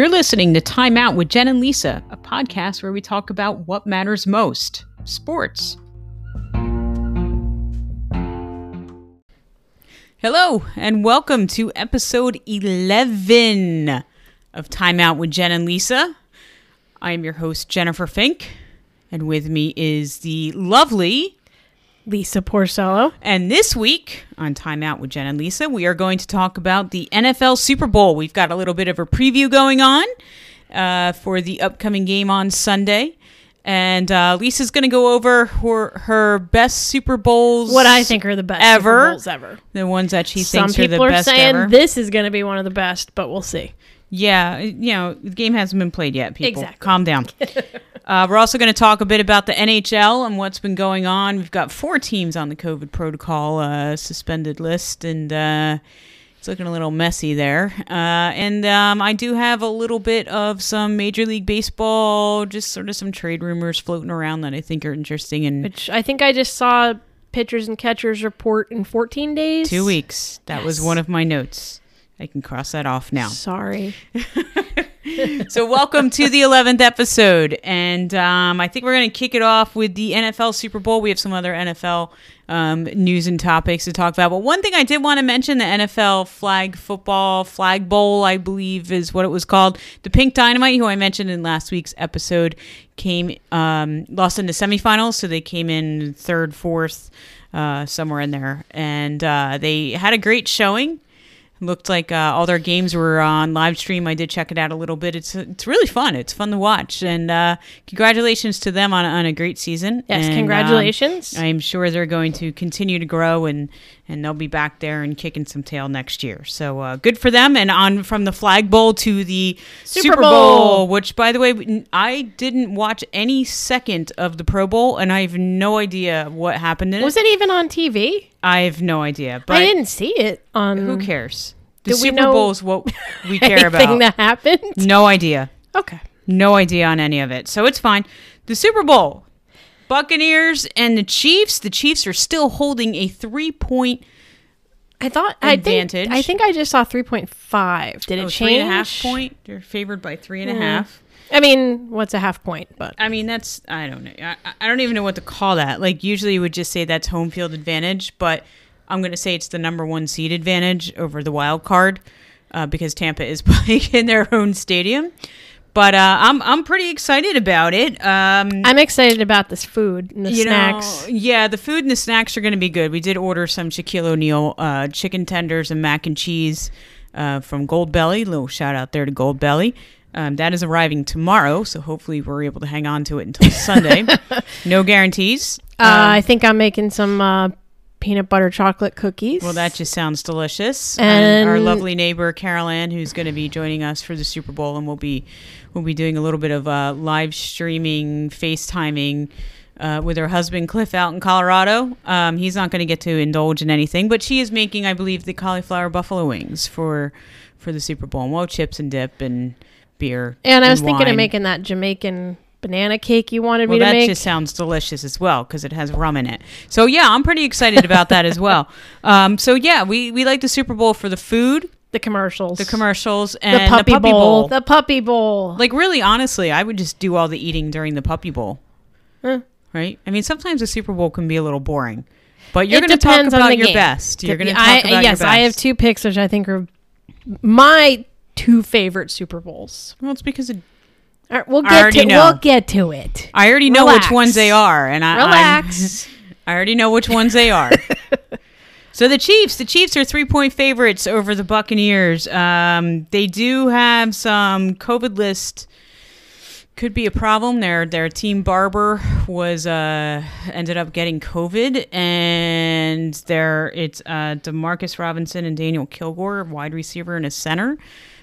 You're listening to Time Out with Jen and Lisa, a podcast where we talk about what matters most sports. Hello, and welcome to episode 11 of Time Out with Jen and Lisa. I am your host, Jennifer Fink, and with me is the lovely Lisa Porcello. And this week on Time Out with Jen and Lisa, we are going to talk about the NFL Super Bowl. We've got a little bit of a preview going on uh, for the upcoming game on Sunday. And uh, Lisa's going to go over her, her best Super Bowls. What I think are the best ever. Super Bowls ever. The ones that she Some thinks are the best. Some people are, saying ever. this is going to be one of the best, but we'll see. Yeah, you know, the game hasn't been played yet, people. Exactly. Calm down. uh, we're also going to talk a bit about the NHL and what's been going on. We've got four teams on the COVID protocol uh, suspended list, and uh, it's looking a little messy there. Uh, and um, I do have a little bit of some Major League Baseball, just sort of some trade rumors floating around that I think are interesting. And Which I think I just saw pitchers and catchers report in 14 days. two weeks. That was one of my notes. I can cross that off now. Sorry. so welcome to the 11th episode. And um, i think we're going to kick it off with the nfl super bowl. We have some other nfl um, news and topics to talk about. But one thing i did want to mention the nfl flag football flag bowl i believe is what it was called. The pink dynamite who i mentioned in last week's episode came um, lost in the semifinals so they came in third fourth uh, somewhere in there. And uh, they had a great showing looked like uh, all their games were on live stream. I did check it out a little bit. It's it's really fun. It's fun to watch, and uh, congratulations to them on on a great season. Yes, And, um, congratulations. I'm sure they're going to continue to grow and and they'll be back there and kicking some tail next year. So uh, good for them. And on from the Flag Bowl to the Super Super, Bowl. Bowl, which by the way, I didn't watch any second of the Pro Bowl, and I have no idea what happened in Was it. Was it even on TV? I have no idea. But I didn't see it on who cares? The Super Bowl is what we care anything about. that happened. no idea. Okay. No idea on any of it. So it's fine. The Super Bowl. Buccaneers and the Chiefs. The Chiefs are still holding a three point I thought Advantage. I think, I think I just saw 3.5. Did it oh, change? three and a half point. They're favored by three and a Mm. half. I mean, what's a half point? But I mean, that's I don't know. I, I don't even know what to call that. Like usually you would just say that's home field advantage, but I'm going to say it's the number one seed advantage over the wild card uh, because Tampa is playing in their own stadium. But uh, I'm I'm pretty excited about it. Um, I'm excited about this food and the you snacks. know, yeah, the food and the snacks are going to be good. We did order some Shaquille O'Neal uh, chicken tenders and mac and cheese uh, from Goldbelly. Little shout out there to Goldbelly. Um, that is arriving tomorrow, so hopefully we're able to hang on to it until Sunday. no guarantees. Uh, Um, I think I'm making some uh, peanut butter chocolate cookies. well, that just sounds delicious. And- our lovely neighbor Carol Ann, who's going to be joining us for the Super Bowl, and we'll be we'll be doing a little bit of uh, live streaming, FaceTiming. Uh, with her husband Cliff out in Colorado, um, he's not going to get to indulge in anything, but she is making, I believe, the cauliflower buffalo wings for for the Super Bowl. And well, chips and dip and beer. and I was thinking of making that Jamaican banana cake you wanted Well, me to make. that just sounds delicious as well because it has rum in it. So yeah, I'm pretty excited about that as well. Um, so yeah, we we like the Super Bowl for the food, the commercials, the commercials, the and puppy, the puppy bowl, bowl. the puppy bowl. like really, honestly, I would just do all the eating during the puppy bowl. Huh. Right? I mean, sometimes the Super Bowl can be a little boring, but you're going to talk about the your game. best. You're going to talk I, about yes, I have two picks which I think are my two favorite Super Bowls. Well, it's because right, we'll get to know. we'll get to it. I already know Relax. which ones they are, and I I'm- Relax. I already know which ones they are. so the Chiefs, the Chiefs are three point favorites over the Buccaneers. Um, they do have some COVID list. Could be a problem. Their their team barber was uh, ended up getting COVID, and there it's uh, Demarcus Robinson and Daniel Kilgore, wide receiver and a center,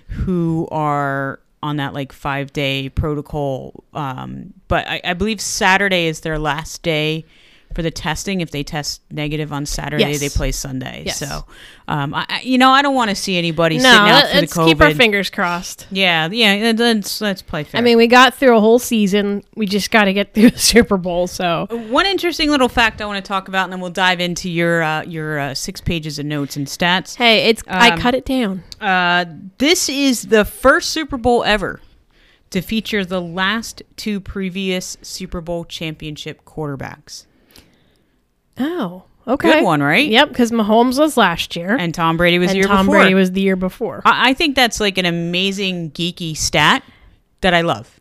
who are on that like five day protocol. Um, but I, I believe Saturday is their last day for the testing. If they test negative on Saturday, Yes. they play Sunday. Yes. So, um, I, I- you know, I don't want to see anybody No, sitting out for the let's COVID. keep our fingers crossed. yeah, yeah. Let's let's play fair. I mean, we got through a whole season. We just got to get through the Super Bowl. So One interesting little fact I want to talk about, and then we'll dive into your uh, your uh, six pages of notes and stats. hey, it's I Um, cut it down. Uh, this is the first Super Bowl ever to feature the last two previous Super Bowl championship quarterbacks. Oh, okay. Good one, right? Yep, because Mahomes was last year, And Tom Brady was and the year Tom before. Brady was the year before. I, I think that's like an amazing geeky stat that I love.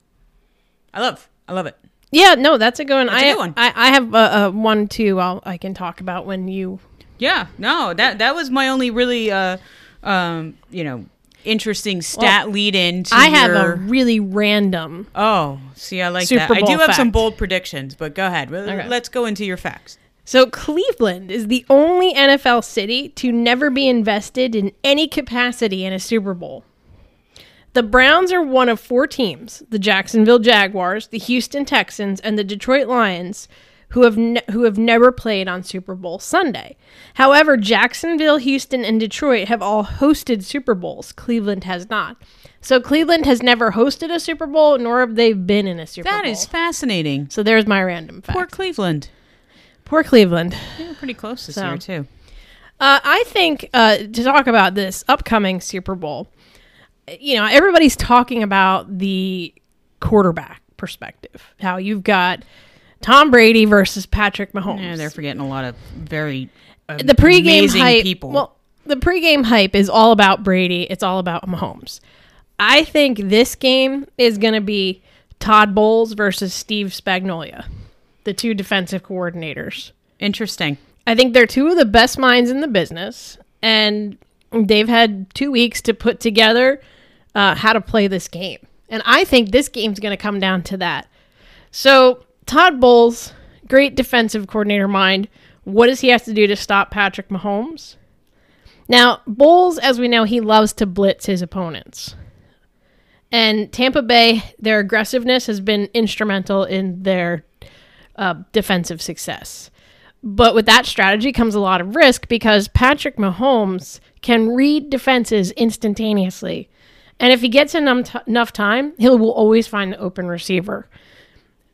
I love. I love it. yeah, no, that's a good one. That's a I, good one. I I have a, a one too. I'll, I can talk about when you. Yeah. No, that that was my only really uh um you know interesting stat lead in. To I have your- a really random. Oh, see, I like Super that. I do Bowl have some bold predictions, but go ahead. Okay. Let's go into your facts. So Cleveland is the only NFL city to never be invested in any capacity in a Super Bowl. The Browns are one of four teams: the Jacksonville Jaguars, the Houston Texans, and the Detroit Lions, who have ne- who have never played on Super Bowl Sunday. However, Jacksonville, Houston, and Detroit have all hosted Super Bowls. Cleveland has not. So Cleveland has never hosted a Super Bowl, nor have they been in a Super That Bowl. That is fascinating. so there's my random fact. Poor Cleveland. Poor Cleveland. Yeah, pretty close this So. year too. Uh, I think uh, to talk about this upcoming Super Bowl, you know, everybody's talking about the quarterback perspective. How you've got Tom Brady versus Patrick Mahomes. Yeah, they're forgetting a lot of very uh, the pregame amazing hype. people. Well, the pregame hype is all about Brady. It's all about Mahomes. I think this game is going to be Todd Bowles versus Steve Spagnuolo, the two defensive coordinators. Interesting. I think they're two of the best minds in the business, and they've had two weeks to put together uh, how to play this game. And I think this game's going to come down to that. So, Todd Bowles, great defensive coordinator mind. What does he have to do to stop Patrick Mahomes? Now, Bowles, as we know, he loves to blitz his opponents. And Tampa Bay, their aggressiveness has been instrumental in their uh, defensive success. But with that strategy comes a lot of risk because Patrick Mahomes can read defenses instantaneously. And if he gets enough, t- enough time, he will always find the open receiver.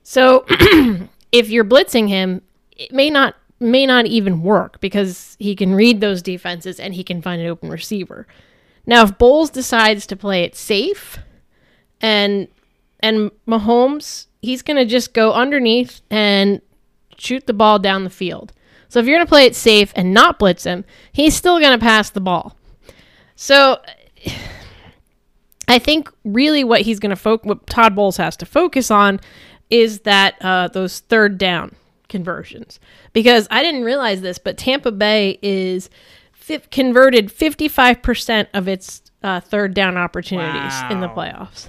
So if you're blitzing him, it may not may not even work because he can read those defenses and he can find an open receiver. Now, if Bowles decides to play it safe and and Mahomes, he's going to just go underneath and shoot the ball down the field. So if you're going to play it safe and not blitz him, he's still going to pass the ball. So I think really what he's going to focus, what Todd Bowles has to focus on, is that uh, those third down conversions. Because I didn't realize this, but Tampa Bay is converted 55% of its uh, third down opportunities in the playoffs.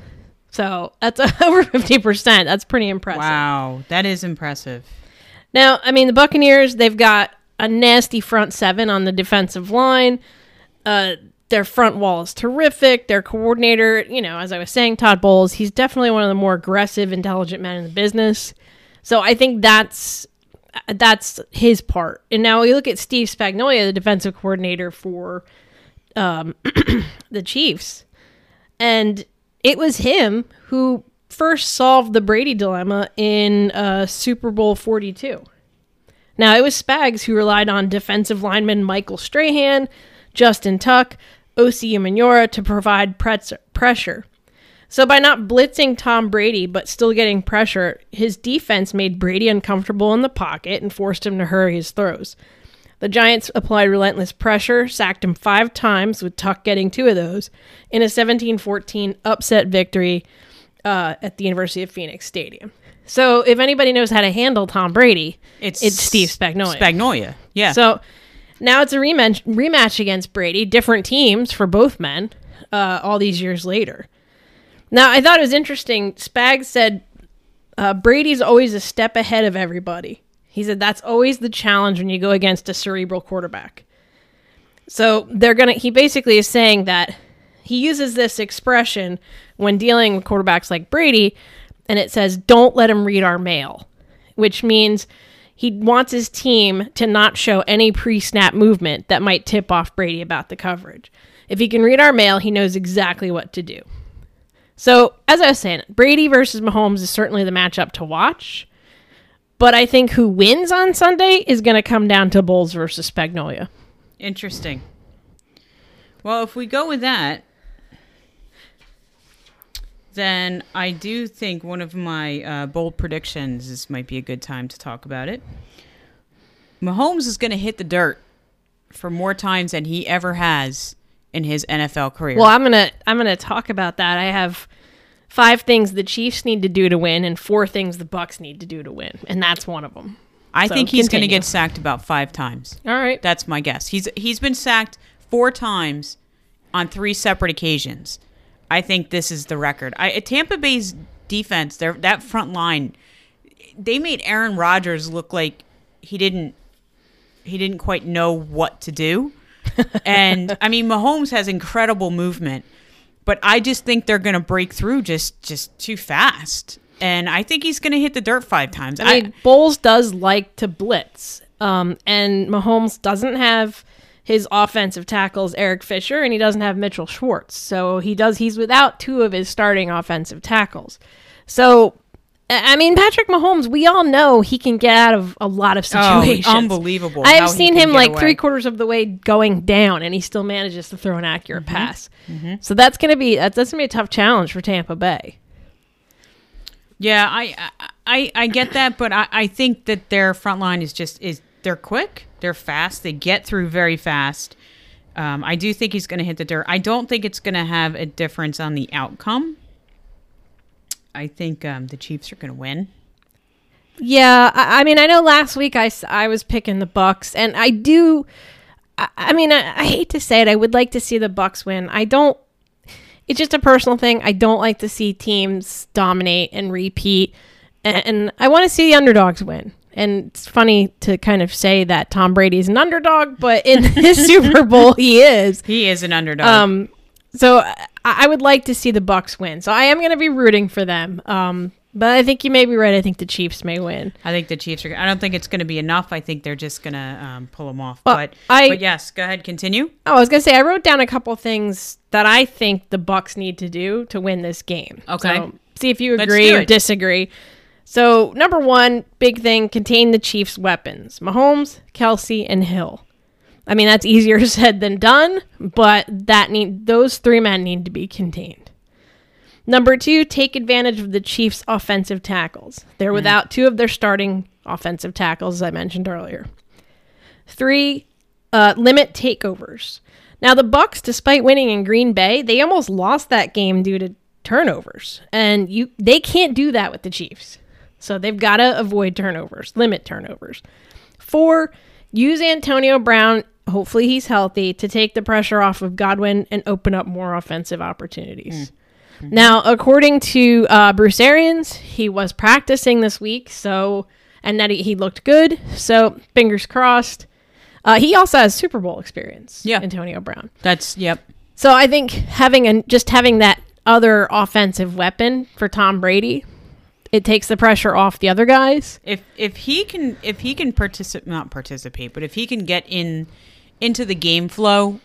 So that's over 50%. That's pretty impressive. Wow, that is impressive. Now, I mean, the Buccaneers, they've got a nasty front seven on the defensive line. Uh, their front wall is terrific. Their coordinator, you know, as I was saying, Todd Bowles, he's definitely one of the more aggressive, intelligent men in the business. So I think that's that's his part. And now we look at Steve Spagnuolo, the defensive coordinator for um, the Chiefs, and it was him who first solved the Brady dilemma in uh, Super Bowl 42. Now, it was Spags who relied on defensive lineman Michael Strahan, Justin Tuck, Osi Umenyiora to provide pres- pressure. So, by not blitzing Tom Brady but still getting pressure, his defense made Brady uncomfortable in the pocket and forced him to hurry his throws. The Giants applied relentless pressure, sacked him five times, with Tuck getting two of those, in a 17 14 upset victory uh, at the University of Phoenix Stadium. So, if anybody knows how to handle Tom Brady, It's It's Steve Spagnuolo. Spagnolia. Yeah. so now it's a rematch rematch against Brady, different teams for both men, uh, all these years later. Now I thought it was interesting. Spags said uh, Brady's always a step ahead of everybody. He said that's always the challenge when you go against a cerebral quarterback. So they're gonna. He basically is saying that he uses this expression when dealing with quarterbacks like Brady, and it says, "Don't let him read our mail," which means he wants his team to not show any pre snap movement that might tip off Brady about the coverage. If he can read our mail, he knows exactly what to do. So, as I was saying, Brady versus Mahomes is certainly the matchup to watch. But I think who wins on Sunday is going to come down to Bowles versus Spagnolia. Interesting. Well, if we go with that, then I do think one of my uh, bold predictions. This might be a good time to talk about it. Mahomes is going to hit the dirt for more times than he ever has in his NFL career. Well, I'm gonna I'm gonna talk about that. I have five things the Chiefs need to do to win, and four things the Bucks need to do to win, and that's one of them. I so think he's going to get sacked about five times. All right. That's my guess. He's he's been sacked four times on three separate occasions. I think this is the record. I Tampa Bay's defense, their that front line, they made Aaron Rodgers look like he didn't he didn't quite know what to do. and I mean Mahomes has incredible movement, but I just think they're going to break through just just too fast. And I think he's going to hit the dirt five times. I mean, Bowles does like to blitz, um, and Mahomes doesn't have his offensive tackles Eric Fisher, and he doesn't have Mitchell Schwartz. So he does. He's without two of his starting offensive tackles. So. I mean, Patrick Mahomes, we all know he can get out of a lot of situations. Oh, situations. unbelievable I have seen him like away. three quarters of the way going down, and he still manages to throw an accurate Mm-hmm. pass. So that's gonna be that's, that's gonna be a tough challenge for Tampa Bay. Yeah, I I I get that, but I, I think that their front line is just is they're quick, they're fast, they get through very fast. Um, I do think he's going to hit the dirt. I don't think it's going to have a difference on the outcome. I think um, the Chiefs are going to win. Yeah, I, I mean, I know last week I, I was picking the Bucks, and I do. I, I mean, I, I hate to say it, I would like to see the Bucks win. I don't. It's just a personal thing. I don't like to see teams dominate and repeat, and, and I want to see the underdogs win. And it's funny to kind of say that Tom Brady is an underdog, but in this Super Bowl he is. He is an underdog. Um, so I, I would like to see the Bucks win. So I am going to be rooting for them. Um, but I think you may be right. I think the Chiefs may win. I think the Chiefs are. I don't think it's going to be enough. I think they're just going to um, pull them off. Well, but I- but yes, go ahead, continue. Oh, I was gonna say I wrote down a couple things that I think the Bucks need to do to win this game. Okay. So, see if you agree or disagree. So number one, big thing: contain the Chiefs' weapons: Mahomes, Kelce, and Hill. I mean that's easier said than done, but that need those three men need to be contained. Number two, take advantage of the Chiefs' offensive tackles. They're without two of their starting offensive tackles, as I mentioned earlier. Three, uh, limit takeovers. Now the Bucks, despite winning in Green Bay, they almost lost that game due to turnovers, and you they can't do that with the Chiefs. So they've got to avoid turnovers, limit turnovers. Four, use Antonio Brown. Hopefully he's healthy to take the pressure off of Godwin and open up more offensive opportunities. Now, according to uh, Bruce Arians, he was practicing this week, so and that he, he looked good. So fingers crossed. Uh, he also has Super Bowl experience. Yeah. Antonio Brown. That's yep. So I think having an just having that other offensive weapon for Tom Brady, it takes the pressure off the other guys. if if he can if he can participate not participate but if he can get in into the game flow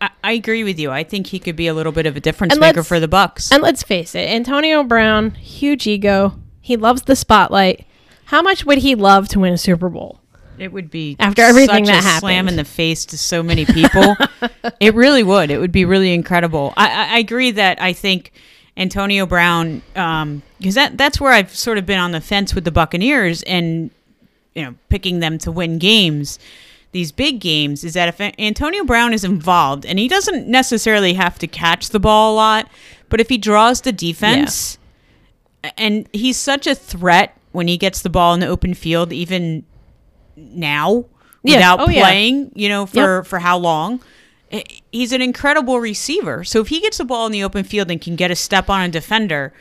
I, I agree with you. I think he could be a little bit of a difference And maker for the bucks. And let's face it, Antonio Brown, huge ego. He loves the spotlight. How much would he love to win a Super Bowl? it would be After everything that a slam in the face to so many people. It really would. It would be really incredible. I, I, I agree that i think antonio brown um because that that's where i've sort of been on the fence with the buccaneers and you know picking them to win games these big games is that if Antonio Brown is involved and he doesn't necessarily have to catch the ball a lot, but if he draws the defense and he's such a threat when he gets the ball in the open field even now Yeah. without Oh, yeah. playing, you know, for for how long? Eh, He's an incredible receiver. So if he gets the ball in the open field and can get a step on a defender,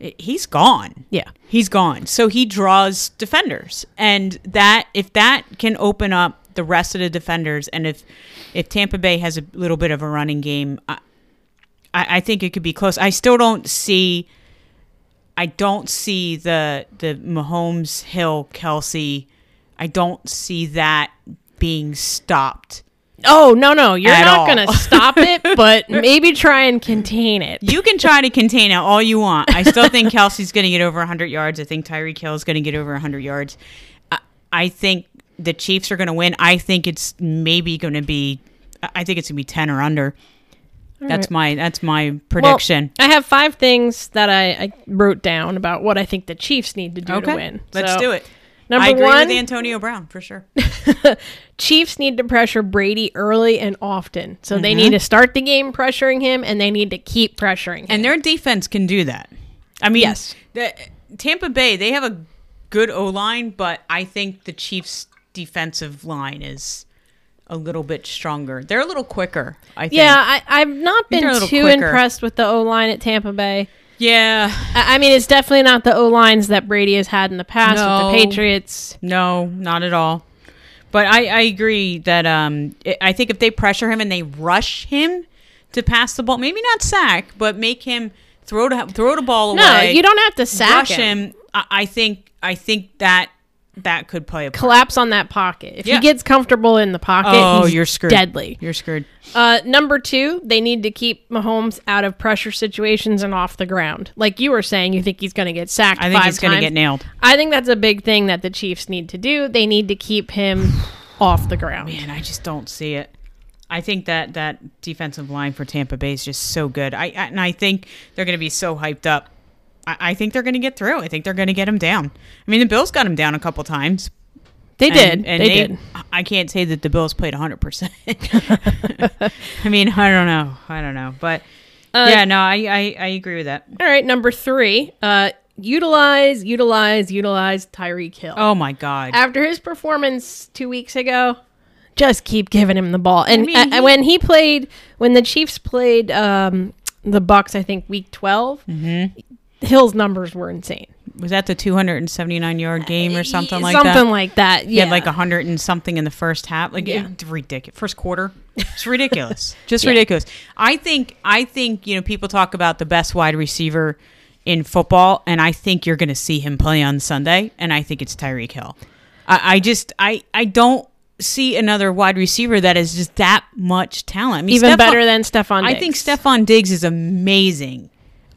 eh, he's gone Yeah. he's gone. So he draws defenders, and that if that can open up the rest of the defenders, and if if Tampa Bay has a little bit of a running game, I, I, think it could be close. I still don't see. I don't see the the Mahomes Hill Kelce I don't see that being stopped. Oh no, no, you're not all. to stop it, but maybe try and contain it. You can try to contain it all you want. I still think Kelce's going to get over 100 yards. I think Tyreek Hill is going to get over 100 yards. I, I think the Chiefs are going to win. I think it's maybe going to be. I think it's going to be 10 or under. That's right. my that's my Well, prediction. I have five things that I, I wrote down about what I think the Chiefs need to do okay, to win. let's So, do it. Number I agree one, with Antonio Brown for sure. Chiefs need to pressure Brady early and often. So Mm-hmm. they need to start the game pressuring him, and they need to keep pressuring him. And their defense can do that. I mean, Yes. the, Tampa Bay, they have a good O line, but I think the Chiefs' defensive line is a little bit stronger. They're a little quicker, I think. yeah, I, I've not been too quicker. impressed with the O line at Tampa Bay. Yeah. I, I mean, it's definitely not the O lines that Brady has had in the past No. with the Patriots. No, not at all. But I, I agree that um, I- I think if they pressure him and they rush him to pass the ball, maybe not sack, but make him throw to, throw the ball away. No, you don't have to sack rush him. him. I, I think I think that that could play a part. Collapse on that pocket. If Yeah. he gets comfortable in the pocket, Oh, he's you're screwed. deadly. You're screwed. Uh, number two, they need to keep Mahomes out of pressure situations and off the ground. Like you were saying, you think he's going to get sacked. I think he's going to get nailed. I think that's a big thing that the Chiefs need to do. They need to keep him off the ground. Man, I just don't see it. I think that that defensive line for Tampa Bay is just so good. I, I and I think they're going to be so hyped up. I, I think they're going to get through. I think they're going to get him down. I mean, the Bills got him down a couple times. They did. And, and they, did. I can't say that the Bills played 100%. I mean, I don't know. I don't know. But Uh, yeah, no, I, I, I agree with that. All right, number three, uh, utilize, utilize, utilize Tyreek Hill. Oh, my God. After his performance two weeks ago, just keep giving him the ball. And mean, uh, he- when he played, when the Chiefs played um, the Bucks, I think week 12 Mm-hmm. Hill's numbers were insane. Was that the 279 yard game or something like something that? Something like that. He had like hundred and something in the first half. Like Yeah. it's ridiculous. First quarter, it's ridiculous. Just Yeah. ridiculous. I think. I think you know people talk about the best wide receiver in football, and I think you're going to see him play on Sunday, and I think it's Tyreek Hill. I, I just I I don't see another wide receiver that is just that much talent. I mean, even Stefon- better than Stefon. Diggs. I think Stefon Diggs is amazing,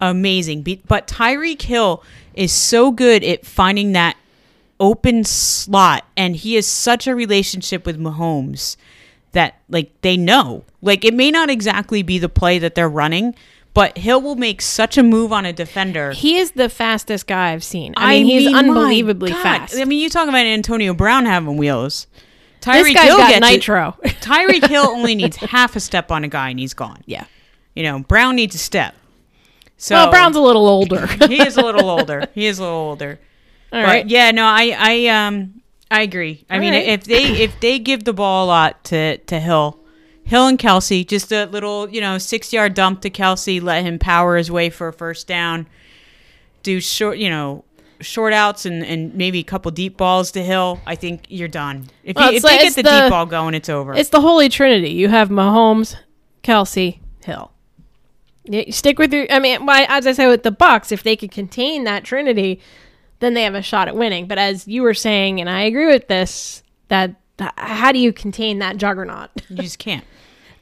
amazing. But Tyreek Hill is so good at finding that open slot, and he has such a relationship with Mahomes that like they know. Like it may not exactly be the play that they're running, but Hill will make such a move on a defender. he is the fastest guy I've seen. I mean, he's my unbelievably fast. I mean, you talk about Antonio Brown having wheels. Tyreek Hill got gets nitro. Tyreek Hill only needs half a step on a guy, and he's gone. yeah. You know, Brown needs a step. So well, Brown's a little older. he is a little older. He is a little older. All but right. yeah, no, I I um I agree. I All mean, right. if they if they give the ball a lot to to Hill, Hill and Kelce, just a little you know six yard dump to Kelce, let him power his way for a first down. Do short, you know. Short outs and, and maybe a couple deep balls to Hill. I think you're done. If, Well, you, if they get the, the- deep ball going, it's over. It's the holy trinity. You have Mahomes, Kelce, Hill. Yeah, stick with your. I mean, why? As I said with the Bucks, if they could contain that trinity, then they have a shot at winning. But as you were saying, and I agree with this, that th- how do you contain that juggernaut? You just can't.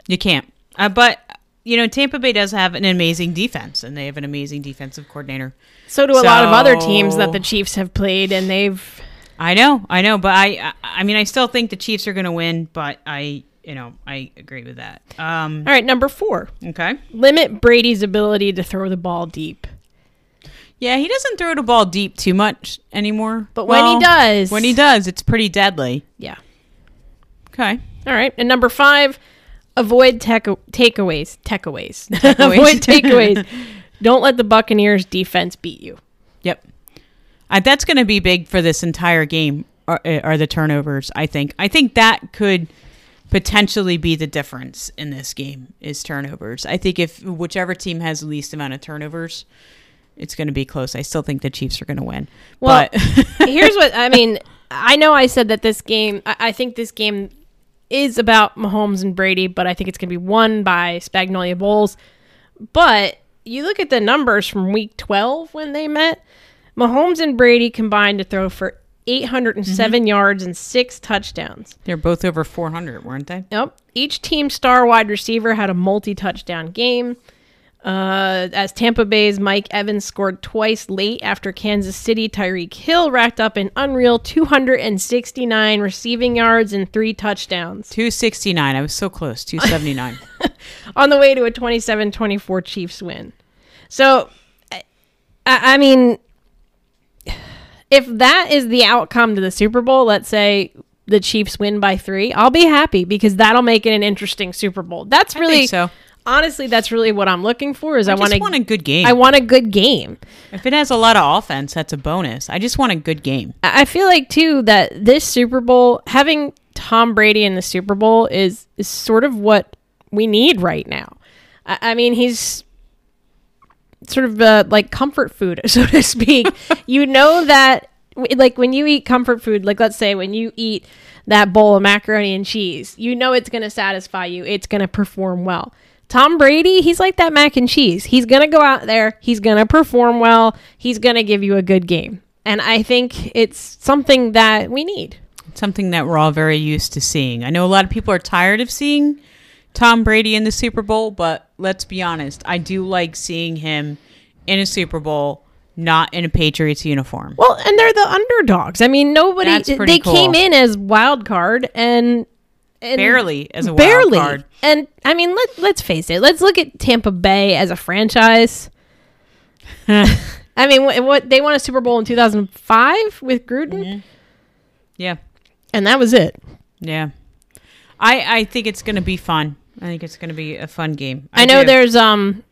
You can't. Uh, but you know, Tampa Bay does have an amazing defense, and they have an amazing defensive coordinator. So do a lot of other teams that the Chiefs have played, and they've. I know, I know, but I, I mean, I still think the Chiefs are going to win, but I, you know, I agree with that. Um, All right, number four, okay. limit Brady's ability to throw the ball deep. Yeah, he doesn't throw the ball deep too much anymore. But when he does- when he does, it's pretty deadly. Yeah. Okay. All right, and number five, avoid tech takeaways. Takeaways. Takeaways. avoid takeaways. Don't let the Buccaneers defense beat you. Yep. Uh, that's going to be big for this entire game. Are, are the turnovers? I think. I think that could potentially be the difference in this game is turnovers. I think if whichever team has the least amount of turnovers, it's going to be close. I still think the Chiefs are going to win. Well, but Here's what I mean. I know I said that this game. I, I think this game is about Mahomes and Brady, but I think it's going to be won by Spagnolia Bowles. But you look at the numbers from Week 12 when they met. Mahomes and Brady combined to throw for 807 Mm-hmm. yards and six touchdowns. They're both over 400, weren't they? Yep. Each team star wide receiver had a multi touchdown game. Uh, as Tampa Bay's Mike Evans scored twice late after Kansas City, Tyreek Hill racked up an unreal 269 receiving yards and three touchdowns 269. I was so close. 279. on the way to a 27 24 Chiefs win. So, I, I mean, if that is the outcome to the Super Bowl, let's say the Chiefs win by three, I'll be happy because that'll make it an interesting Super Bowl. That's really so. honestly, that's really what I'm looking for. Is I, I want just want a good game. I want a good game. if it has a lot of offense, that's a bonus. I just want a good game. I I feel like too that this Super Bowl having Tom Brady in the Super Bowl is is sort of what we need right now. I, I mean, he's sort of uh, like comfort food, so to speak. you know that, like when you eat comfort food, like let's say when you eat that bowl of macaroni and cheese, you know it's going to satisfy you. It's going to perform well. Tom Brady, he's like that mac and cheese. He's going to go out there, he's going to perform well, he's going to give you a good game. And I think it's something that we need. Something that we're all very used to seeing. I know a lot of people are tired of seeing Tom Brady in the Super Bowl, but let's be honest. I do like seeing him in a Super Bowl, not in a Patriots uniform. Well, and they're the underdogs. I mean, nobody they cool. came in as wild card and, and Barely as a wild barely. card. And I mean, let let's face it. Let's look at Tampa Bay as a franchise. I mean, what, what they won a Super Bowl in 2005 with Gruden, Mm-hmm. Yeah. and that was it. Yeah. I I think it's going to be fun. I think it's going to be a fun game. I, know do. there's um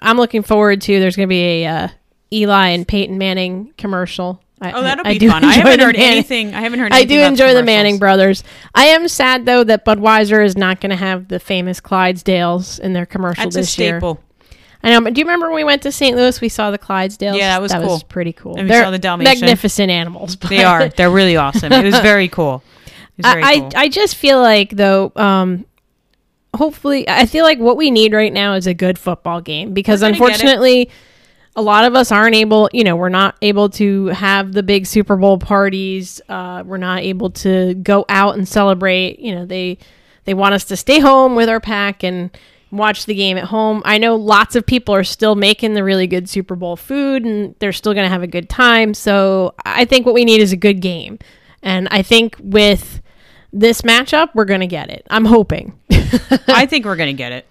I'm looking forward to there's going to be a uh, Eli and Peyton Manning commercial. I, Oh, that'll I be do fun. I haven't heard Manning- anything. I haven't heard I do enjoy the. Manning brothers. I am sad though that Budweiser is not going to have the famous Clydesdales in their commercial That's a this year. staple. I know, but do you remember when we went to St. Louis? We saw the Clydesdales. Yeah, that was that cool. was pretty cool. And we They're saw the Dalmatian. magnificent animals. They are. They're really awesome. It was very cool. Was very I, cool. I I just feel like though, um, hopefully, I feel like what we need right now is a good football game because We're gonna get it. unfortunately, a lot of us aren't able. You know, we're not able to have the big Super Bowl parties. Uh, we're not able to go out and celebrate. You know, they they want us to stay home with our pack and watch the game at home. I know lots of people are still making the really good Super Bowl food and they're still going to have a good time. So I think what we need is a good game. And I think with this matchup, we're going to get it. I'm hoping. I think we're gonna get it.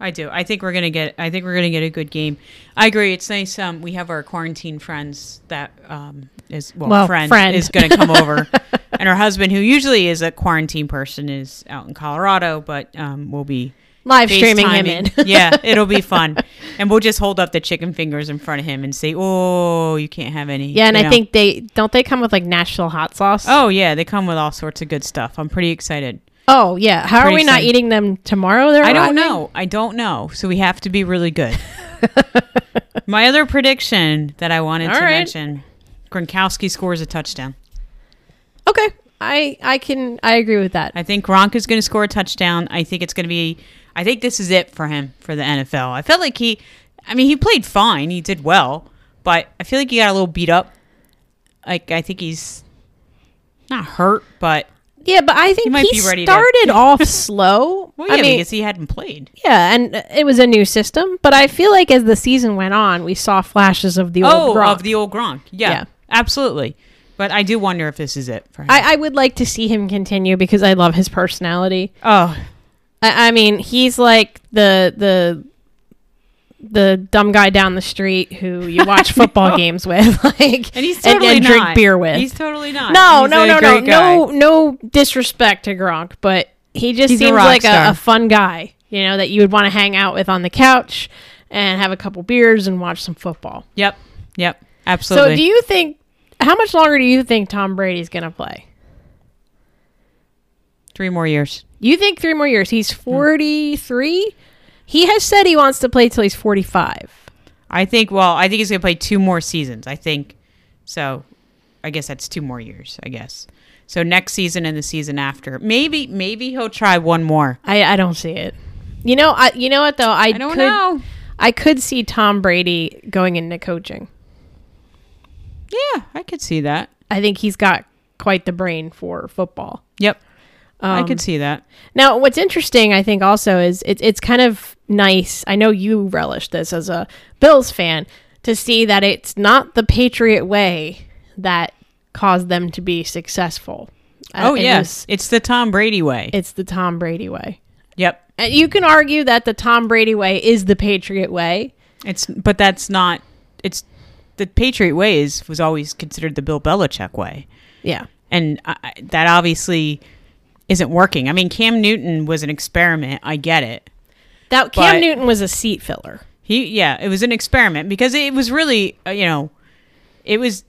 I do. I think we're gonna get. I think we're gonna get a good game. I agree. It's nice. Um, we have our quarantine friends that um is well, Well, friend, friend. is gonna come over, and her husband, who usually is a quarantine person, is out in Colorado, but um, we'll be Live streaming him in. yeah, it'll be fun, and we'll just hold up the chicken fingers in front of him and say, "Oh, you can't have any." yeah, and you I know. think they don't they come with like Nashville hot sauce. Oh yeah, they come with all sorts of good stuff. I'm pretty excited. Oh, yeah. How are Pretty we not eating them tomorrow? They're I don't know. I don't know. So we have to be really good. My other prediction that I wanted All to right. mention: Gronkowski scores a touchdown. I I can I agree with that. I think Gronk is going to score a touchdown. I think it's going to be. I think this is it for him for the NFL. I felt like he. I mean, he played fine. He did well, but I feel like he got a little beat up. Like I think he's not hurt, but Yeah, but I think might he be ready to- started off slow. well, yeah, I mean, because he hadn't played. yeah, and it was a new system. But I feel like as the season went on, we saw flashes of the old. Oh, Gronk. of the old Gronk. Yeah, Yeah. absolutely. But I do wonder if this is it for him. I, I would like to see him continue because I love his personality. oh, I, I mean, he's like the the the dumb guy down the street who you watch football games with, like and he's totally and, not. drink beer with. He's totally not. no, He's no, a no, no, no, no disrespect to Gronk, but he just He's seems rock like a, a fun guy. You know that you would want to hang out with on the couch and have a couple beers and watch some football. Yep, yep, absolutely. So, do you think? How much longer do you think Tom Brady's going to play? Three more years. You think three more years? He's Hmm. 43. He has said he wants to play till he's 45. I think. Well, I think he's gonna play two more seasons. I think. So, I guess that's two more years. I guess. So next season and the season after, maybe maybe he'll try one more. I, I don't see it. You know, I you know what though? I, I don't could know. I could see Tom Brady going into coaching. Yeah, I could see that. I think he's got quite the brain for football. Yep. I Um, could see that. Now, what's interesting, I think, also is it's it's kind of nice. I know you relish this as a Bills fan to see that it's not the Patriot way that caused them to be successful. Uh, Oh it yes, was- it's the Tom Brady way. it's the Tom Brady way. yep. And you can argue that the Tom Brady way is the Patriot way. It's but that's not. It's the Patriot way is was always considered the Bill Belichick way, Yeah. and I, that obviously isn't working. I mean, Cam Newton was an experiment. I get it. That Cam Newton was a seat filler. He yeah, it was an experiment because it was really uh, you know, it was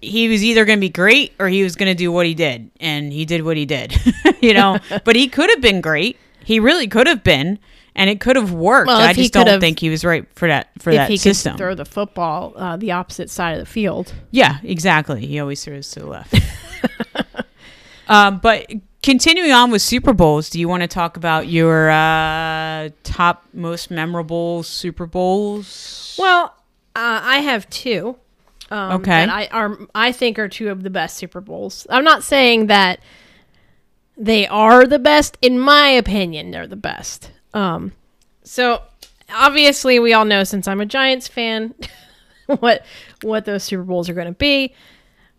he was either going to be great or he was going to do what he did, and he did what he did. you know, but he could have been great. He really could have been, and it could have worked. Well, I just don't think he was right for that for if that he system. throw the football uh, the opposite side of the field. Yeah, exactly. He always throws to the left. um, but continuing on with Super Bowls, do you want to talk about your uh, top most memorable Super Bowls? Well, uh, I have two. Um, Okay. I are I think are two of the best Super Bowls. I'm not saying that they are the best. In my opinion, they're the best. Um, so obviously, we all know since I'm a Giants fan, what what those Super Bowls are going to be.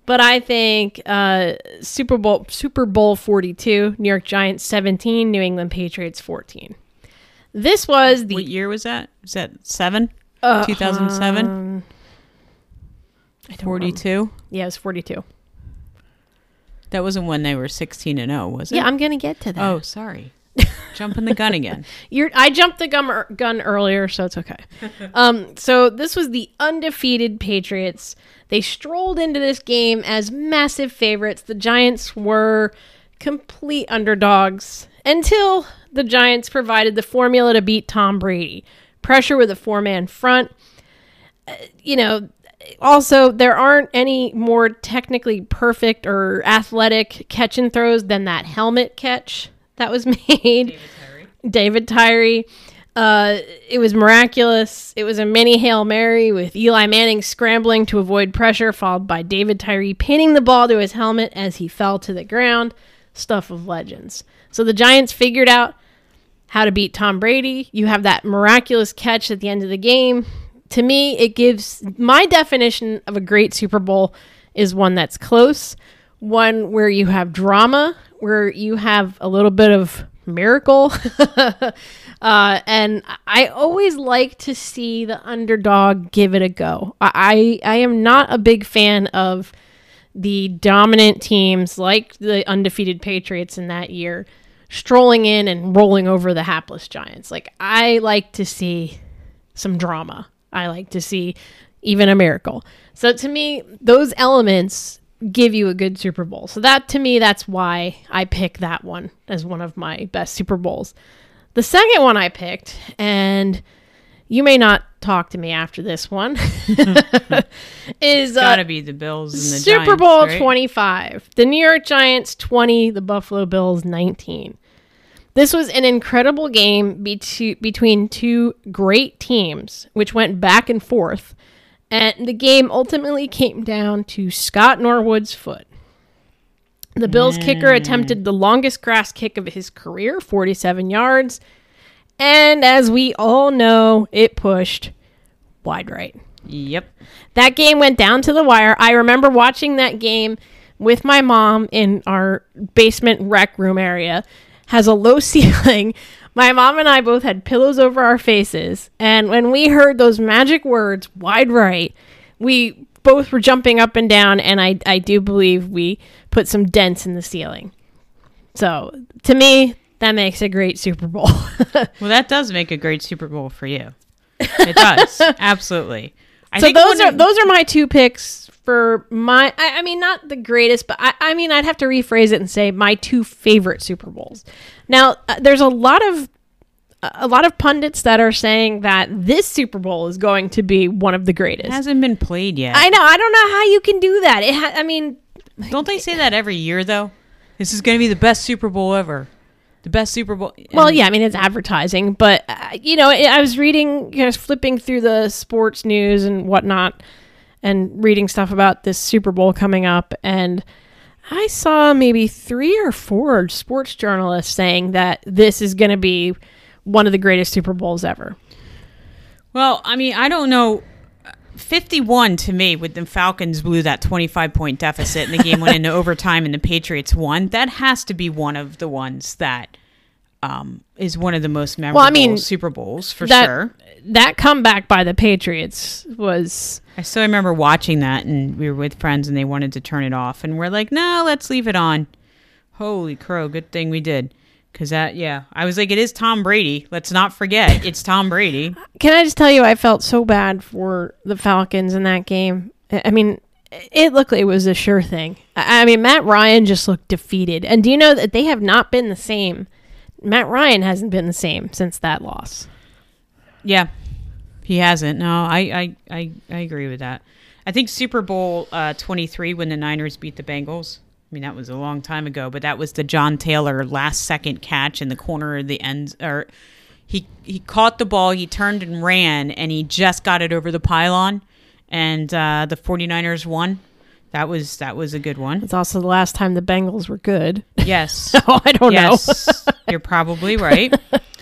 But I think uh, Super Bowl Super Bowl 42, New York Giants 17, New England Patriots 14. This was the what year was that? Was that seven? uh, 2007? um, I don't remember. 42? Yeah, it was 42. That wasn't when they were 16 and 0, was it? Yeah, I'm gonna get to that. Oh, sorry. Jumping the gun again. You're, I jumped the gun, er, gun earlier, so it's okay. um, so this was the undefeated Patriots. They strolled into this game as massive favorites. The Giants were complete underdogs until the Giants provided the formula to beat Tom Brady. Pressure with a four-man front. Uh, you know, also there aren't any more technically perfect or athletic catch and throws than that helmet catch that was made. David Tyree. Uh, it was miraculous. It was a mini Hail Mary with Eli Manning scrambling to avoid pressure, followed by David Tyree pinning the ball to his helmet as he fell to the ground. Stuff of legends. So the Giants figured out how to beat Tom Brady. You have that miraculous catch at the end of the game. To me, it gives my definition of a great Super Bowl is one that's close, one where you have drama, where you have a little bit of miracle. uh, and I always like to see the underdog give it a go. I, I am not a big fan of the dominant teams like the undefeated Patriots in that year strolling in and rolling over the hapless Giants. Like I like to see some drama. I like to see even a miracle. So to me, those elements give you a good Super Bowl. So that to me, that's why I pick that one as one of my best Super Bowls. The second one I picked, and you may not talk to me after this one, is uh, Gotta be the Bills and the Super Giants, Bowl right? 25. The New York Giants 20, the Buffalo Bills 19. This was an incredible game be- between two great teams, which went back and forth. And the game ultimately came down to Scott Norwood's foot. The Bills kicker mm. attempted the longest grass kick of his career, 47 yards. And as we all know, it pushed wide right. Yep. That game went down to the wire. I remember watching that game with my mom in our basement rec room area. Has a low ceiling. My mom and I both had pillows over our faces, and when we heard those magic words "wide right," we both were jumping up and down, and I I do believe we put some dents in the ceiling. So to me, that makes a great Super Bowl. Well, that does make a great Super Bowl for you. It does. Absolutely. I so those are those are my two picks for my I, I mean not the greatest but I, I mean i'd have to rephrase it and say my two favorite super bowls now uh, there's a lot of a lot of pundits that are saying that this super bowl is going to be one of the It greatest hasn't been played yet. i know i don't know how you can do that it ha- i mean Don't they say that every year though? This is going to be the best Super Bowl ever. The best Super Bowl. well yeah i mean it's advertising but uh, you know i was reading you know flipping through the sports news and whatnot and reading stuff about this super bowl coming up and I saw maybe three or four sports journalists saying that this is going to be one of the greatest Super Bowls ever. Well, I mean, I don't know. 51 to me with the Falcons blew that 25 point deficit and the game went into overtime and the Patriots won. That has to be one of the ones that um, is one of the most memorable I mean, Super Bowls for that, sure. That comeback by the Patriots was I still remember watching that and we were with friends and they wanted to turn it off and we're like, "No, let's leave it on." Holy crow, good thing we did. Cuz that yeah, I was like it is Tom Brady. Let's not forget, it's Tom Brady. Can I just tell you, I felt so bad for the Falcons in that game. I mean, it looked like it was a sure thing. I I mean, Matt Ryan just looked defeated. And do you know that they have not been the same? Matt Ryan hasn't been the same since that loss. Yeah, he hasn't. No, I, I, I, I agree with that. I think Super Bowl uh, 23 when the Niners beat the Bengals. I mean, that was a long time ago, but that was the John Taylor last second catch in the corner of the end. Or he he caught the ball, he turned and ran, and he just got it over the pylon, and uh, the 49ers won. That was that was a good one. It's also the last time the Bengals were good. Yes. So I don't know. yes, you're probably right.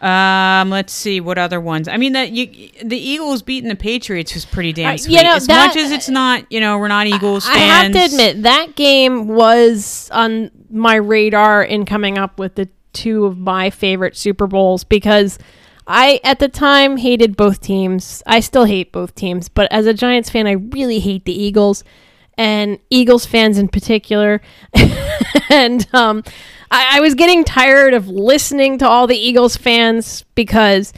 Um, let's see what other ones. I mean, that you, the Eagles beating the Patriots was pretty damn Uh, sweet. you know, as that- much as it's not, you know, we're not Eagles fans. I have to admit, that game was on my radar in coming up with the two of my favorite Super Bowls because I, at the time, hated both teams. I still hate both teams, but as a Giants fan, I really hate the Eagles and Eagles fans in particular. and um, I, I was getting tired of listening to all the Eagles fans because,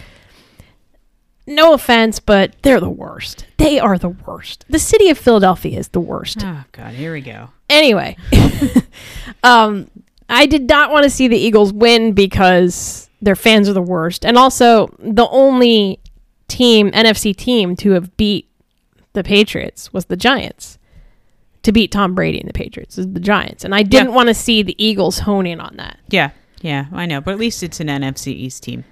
no offense, but they're the worst. They are the worst. The city of Philadelphia is the worst. Oh God, here we go. Anyway, um, I did not want to see the Eagles win because their fans are the worst, and also the only team NFC team to have beat the Patriots was the Giants. To beat Tom Brady and the Patriots is the Giants, and I didn't Yeah. want to see the Eagles hone in on that. Yeah, yeah, I know, but at least it's an NFC East team.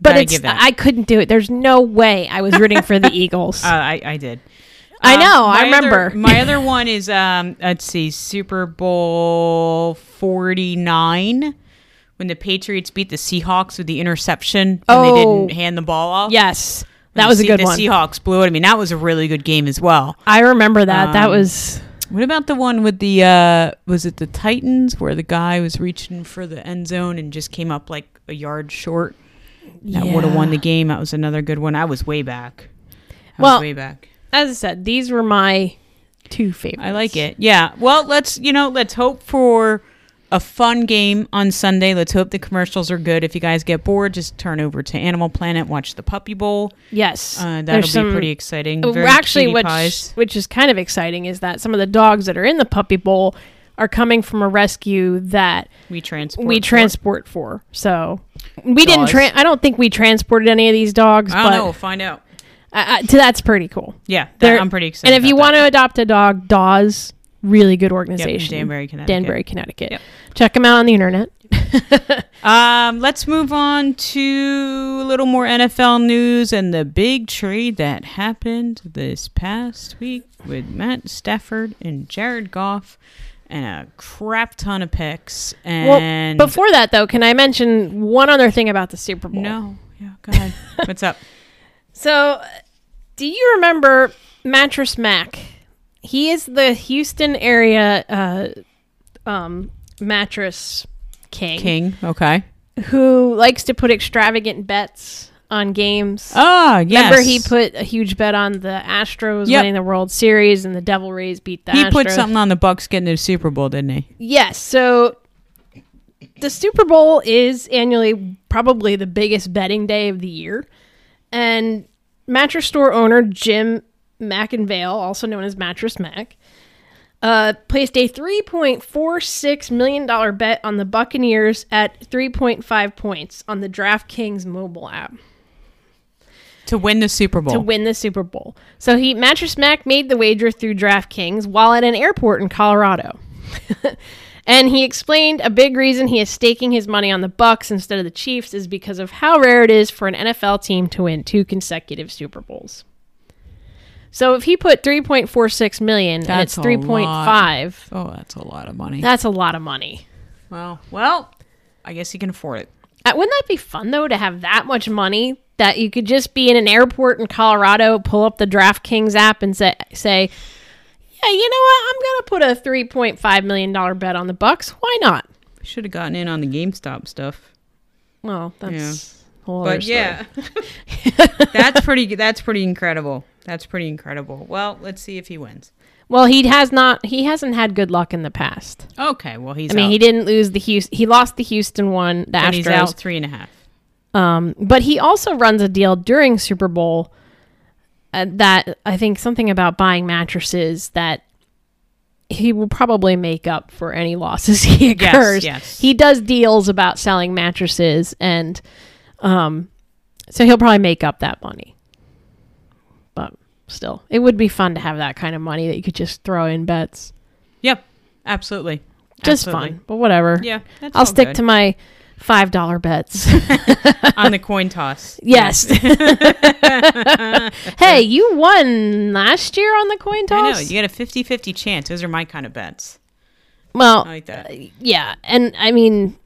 But it's. I couldn't do it. There's no way I was rooting for the Eagles. Uh, I, I did. I Um, know, I my other- remember. my other one is um, let's see, Super Bowl forty nine. When the Patriots beat the Seahawks with the interception and Oh. they didn't hand the ball off. yes, that was a good the one. The Seahawks blew it. I mean, that was a really good game as well. I remember that. that Um, was What about the one with the uh was it the Titans where the guy was reaching for the end zone and just came up like a yard short? That would have won the game. That was another good one. I was way back. I Well, was way back. as I said, these were my two favorites. I like it. Yeah. Well, let's you know, let's hope for a fun game on Sunday. Let's hope the commercials are good. If you guys get bored, just turn over to Animal Planet, watch the Puppy Bowl. Yes, Uh, that'll There's be some- pretty exciting. uh, Very Actually, which pies. which is kind of exciting is that some of the dogs that are in the puppy bowl are coming from a rescue that we transport. we for. transport for. So we didn't. Tra- I don't think we transported any of these dogs, I but don't know. We'll find out. uh, uh, that's pretty cool. Yeah, that, I'm pretty excited. And if you want to adopt a dog, Dawes, really good Yep, organization. Danbury, Connecticut. Danbury, Connecticut. Yep. Check them out on the internet. Um, let's move on to a little more NFL news and the big trade that happened this past week with Matt Stafford and Jared Goff and a crap ton of picks. And well, before that though, can I mention one other thing about the Super Bowl? no, yeah, go ahead. What's up? So, do you remember Mattress Mac? He is the Houston area uh, um, mattress king, King. Okay. who likes to put extravagant bets on games. Oh, yes. Remember, he put a huge bet on the Astros Yep. winning the World Series, and the Devil Rays beat the he Astros. put something on the Bucks getting to the Super Bowl, didn't he? Yes. So the Super Bowl is annually probably the biggest betting day of the year. And mattress store owner Jim McIngvale, also known as Mattress Mac, uh, placed a $3.46 million bet on the Buccaneers at 3.5 points on the DraftKings mobile app To win the Super Bowl. to win the Super Bowl. So he Mattress Mac made the wager through DraftKings while at an airport in Colorado. and he explained a big reason he is staking his money on the Bucks instead of the Chiefs is because of how rare it is for an NFL team to win two consecutive Super Bowls. So if he put 3.46 million and That's it's 3.5, Oh, that's a lot of money. that's a lot of money. well, well, I guess he can afford it. Uh, wouldn't that be fun though to have that much money that you could just be in an airport in Colorado, pull up the DraftKings app and say say, "Yeah, you know what? I'm going to put a 3.5 million dollar bet on the Bucks. Why not?" Should have gotten in on the GameStop stuff. Well, that's Yeah. whole other But yeah, that's pretty. That's pretty incredible. That's pretty incredible. Well, let's see if he wins. Well, he has not. He hasn't had good luck in the past. Okay. Well, he's. I mean, out. he didn't lose the Houston. He lost the Houston one, the and he's out three and a half. Um, but he also runs a deal during Super Bowl uh, that I think something about buying mattresses that he will probably make up for any losses he incurs. yes. He does deals about selling mattresses, and um, so he'll probably make up that money. Still, it would be fun to have that kind of money that you could just throw in bets. Yep. Absolutely. Just Absolutely. fun, but whatever. Yeah. I'll stick good. to my five dollar bets. on the coin toss. yes. hey, you won last year on the coin toss. I know. You got a 50-50 chance. Those are my kind of bets. well, I like that. Uh, yeah, and I mean,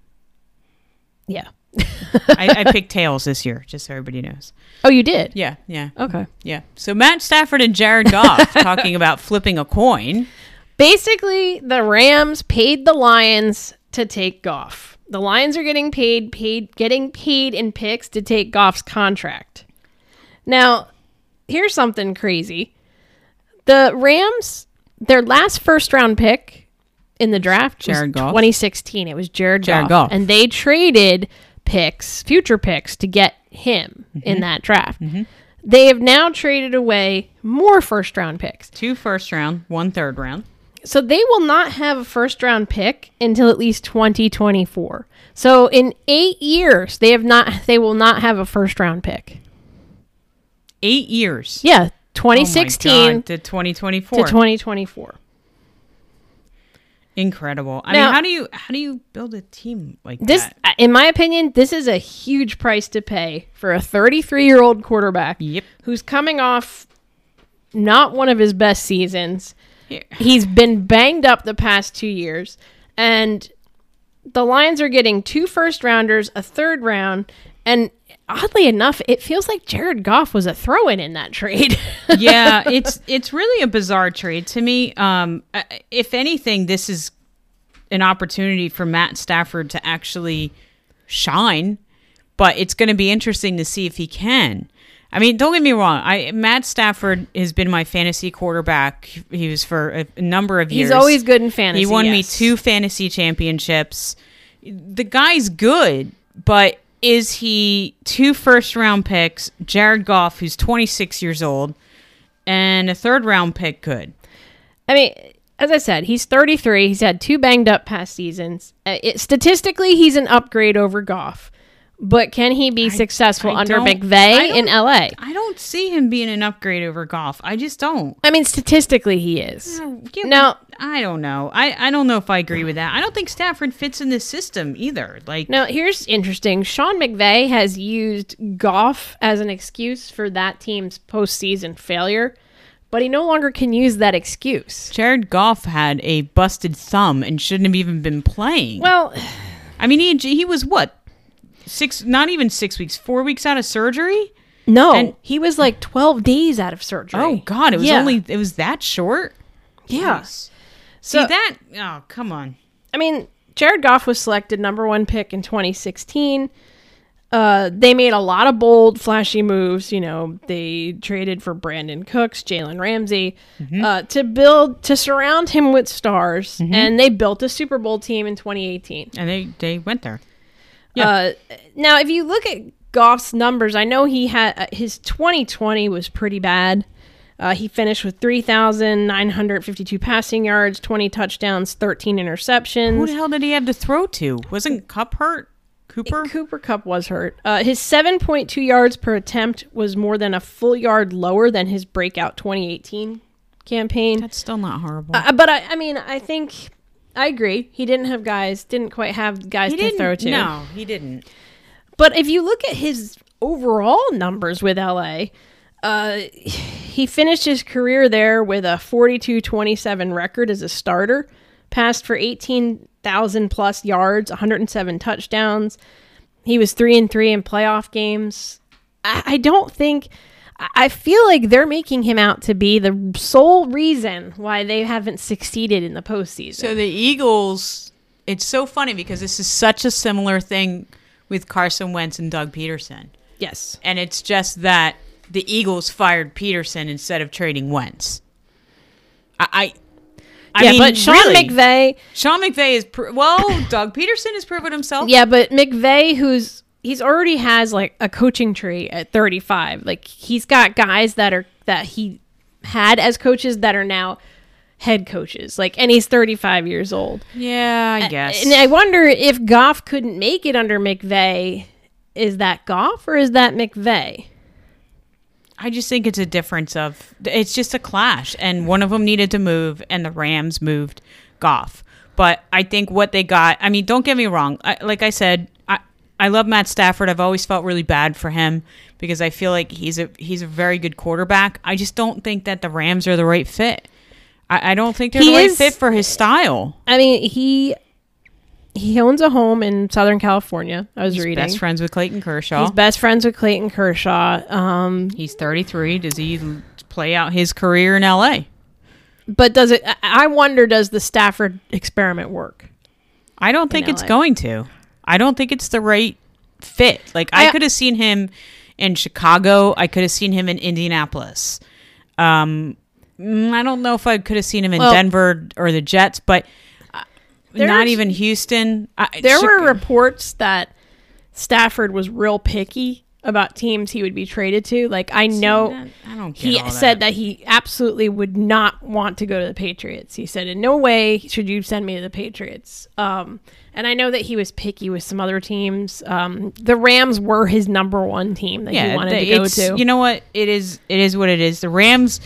yeah. I, I picked tails this year, just so everybody knows. Oh, you did. Yeah. Yeah. Okay. Yeah. So Matt Stafford and Jared Goff talking about flipping a coin. Basically, the Rams paid the Lions to take Goff. The Lions are getting paid, paid, getting paid in picks to take Goff's contract. Now, here's something crazy. The Rams, their last first round pick in the draft Jared Goff? 2016. It was Jared, Jared Goff. Goff. And they traded picks, future picks, to get him Mm-hmm. in that draft. They have now traded away more first round picks. Two first round, one third round. So they will not have a first round pick until at least 2024. So in 8 years they have not they will not have a first round pick. Eight years. Yeah, Oh my 2016 God, to 2024. to 2024. Incredible. I Now- mean, how do you how do you build a team like This that? uh, in my opinion, this is a huge price to pay for a 33-year-old quarterback Yep. who's coming off not one of his best seasons. Here. He's been banged up the past 2 years and the Lions are getting two first rounders, a third round, and oddly enough, it feels like Jared Goff was a throw in in that trade. yeah, it's it's really a bizarre trade to me. Um, if anything, this is an opportunity for Matt Stafford to actually shine, but it's going to be interesting to see if he can. I mean, don't get me wrong. I Matt Stafford has been my fantasy quarterback. He was for a, a number of years. He's always good in fantasy. He won me two fantasy championships. The guy's good, but is he two first round picks, Jared Goff, who's 26 years old, and a third round pick good? I mean, as I said, he's 33. He's had two banged up past seasons. Uh, it, statistically, he's an upgrade over Goff. But can he be successful I under don't- I McVay don't- in LA? I don't see him being an upgrade over Goff. I just don't. I mean, statistically, he is. Give- Now- I don't know. I, I don't know if I agree with that. I don't think Stafford fits in this system either. Like, Now, here's interesting. Sean McVay has used Goff as an excuse for that team's postseason failure, but he no longer can use that excuse. Jared Goff had a busted thumb and shouldn't have even been playing. Well, I mean, he he was what six? Not even six weeks. Four weeks out of surgery. no, And- he was like 12 days out of surgery. Oh God, it was Yeah. only it was that short. Yeah. Jeez. So- See that? Oh come on. I mean, Jared Goff was selected number one pick in 2016. Uh, they made a lot of bold, flashy moves. You know, they traded for Brandin Cooks, Jalen Ramsey, uh, to build to surround him with stars, and they built a Super Bowl team in 2018. And they they went there. Yeah. Uh, now, if you look at Goff's numbers, I know he had uh, his 2020 was pretty bad. Uh, he finished with 3,952 passing yards, 20 touchdowns, 13 interceptions. Who the hell did he have to throw to? Wasn't Kupp hurt? Cooper? Cooper Kupp was hurt. Uh, his 7.2 yards per attempt was more than a full yard lower than his breakout 2018 campaign. That's still not horrible. Uh, but I, I mean, I think I agree. He didn't have guys, didn't quite have guys he to throw to. No, he didn't. But if you look at his overall numbers with LA, uh, he finished his career there with a 42-27 record as a starter, passed for 18,000 plus yards, 107 touchdowns. He was 3 and 3 in playoff games. I, I don't think I- feel like they're making him out to be the sole reason why they haven't succeeded in the postseason. So the Eagles, it's so funny because this is such a similar thing with Carson Wentz and Doug Pederson. yes. And it's just that the Eagles fired Pederson instead of trading Wentz. I, I, I yeah, mean, but Sean really, McVay Sean McVay is pr- well. Doug Pederson has proven himself. Yeah, but McVay, who's he's already has like a coaching tree at 35. Like he's got guys that are that he had as coaches that are now head coaches. Like, and he's 35 years old. Yeah, I guess. And I wonder if Goff couldn't make it under McVay. Is that Goff or is that McVay? I just think it's a difference of it's just a clash, and one of them needed to move, and the Rams moved Goff. But I think what they got. I mean, don't get me wrong. I, like I said, I love Matt Stafford. I've always felt really bad for him because I feel like he's a he's a very good quarterback. I just don't think that the Rams are the right fit. I, I don't think they're He the right is- fit for his style. I mean, he he owns a home in Southern California. I was He's reading. best friends with Clayton Kershaw. He's best friends with Clayton Kershaw. Um, He's 33. Does he play out his career in LA? but does it? I- I wonder, does the Stafford experiment work? I don't think it's going to. I don't think it's the right fit. Like I, I- could have seen him in Chicago. I could have seen him in Indianapolis. Um, mm, I don't know if I could have seen him in Well- Denver or the Jets, but uh, not even Houston. I, There Chi- were reports that Stafford was real picky about teams he would be traded to. Like I know that- I don't. He all said that he absolutely would not want to go to the Patriots. He said, "In no way should you send me to the Patriots." Um, and I know that he was picky with some other teams. Um, the Rams were his number one team that he wanted the- to go to. You know what? It is. It is what it is. The Rams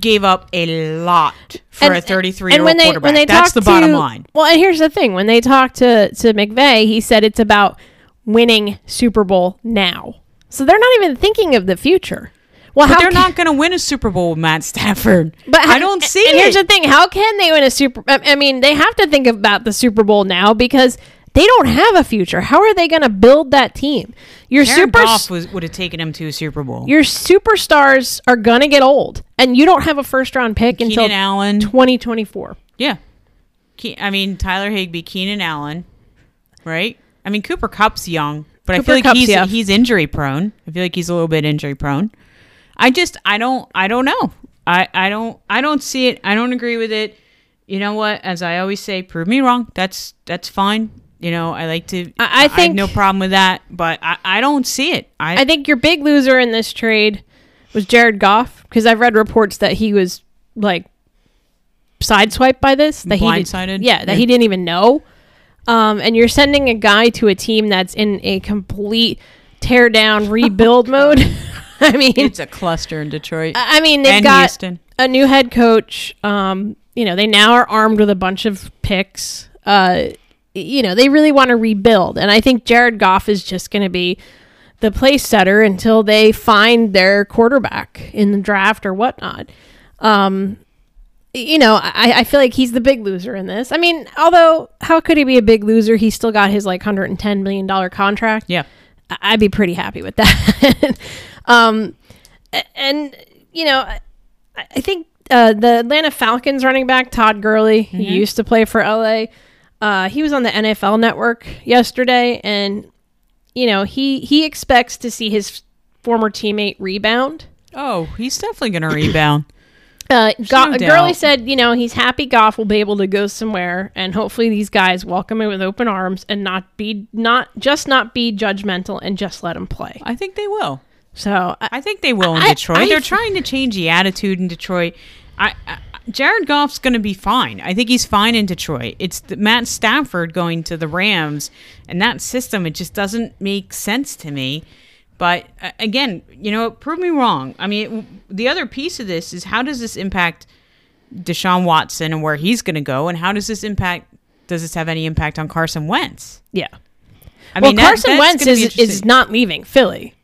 gave up a lot for And- a 33 year old they quarterback. when they That's the bottom to- line. Well, and here's the thing: when they talked to to McVay, he said it's about winning Super Bowl now. So they're not even thinking of the future. Well, how they're can- not going to win a Super Bowl with Matt Stafford. But I don't see and it. here's the thing: how can they win a Super? I mean, they have to think about the Super Bowl now because they don't have a future. How are they going to build that team? Your Jared super Goff was, would have taken him to a Super Bowl. your superstars are going to get old, and you don't have a first round pick until Allen. 2024. yeah. Ke- I mean, Tyler Higbee, Keenan Allen, right? I mean, Cooper Kupp's young, but I feel like Kupp's, he's yeah. he's injury prone. I feel like he's a little bit injury prone. I just I don't I don't know. I I don't I don't see it. I don't agree with it. You know what? As I always say, prove me wrong. That's that's fine. You know, I like to. I- I have think- no problem with that, but I, I don't see it. I, I think your big loser in this trade was Jared Goff because I've read reports that he was like sideswiped by this, that he did- Blindsided? yeah, that Yeah. he didn't even know. Um, and you're sending a guy to a team that's in a complete tear down rebuild mode. I mean, it's a cluster in Detroit I I mean, they've and got Houston. a new head coach. Um, you know, they now are armed with a bunch of picks. Uh, you know, they really want to rebuild, and I think Jared Goff is just going to be the place setter until they find their quarterback in the draft or whatnot. Um, you know, I, I feel like he's the big loser in this. I mean, although how could he be a big loser? He still got his like hundred and ten million dollar contract. Yeah. I- I'd be pretty happy with that. um, and you know, I, I think uh, the Atlanta Falcons running back Todd Gurley, he used to play for LA. Uh, he was on the NFL Network yesterday, and you know he he expects to see his former teammate rebound. Oh, he's definitely going to rebound. Uh, Go- no Gurley said, you know, he's happy Goff will be able to go somewhere, and hopefully these guys welcome him with open arms and not be not just not be judgmental and just let him play. I think they will. So I, I think they will in I- Detroit. I- They're trying to change the attitude in Detroit. I, I Jared Goff's going to be fine. I think he's fine in Detroit. It's the, Matt Stafford going to the Rams and that system. It just doesn't make sense to me. But uh, again, you know, prove me wrong. I mean, the other piece of this is how does this impact Deshaun Watson and where he's going to go, and how does this impact? Does this have any impact on Carson Wentz? yeah. I well, mean, Carson Wentz is is not leaving Philly.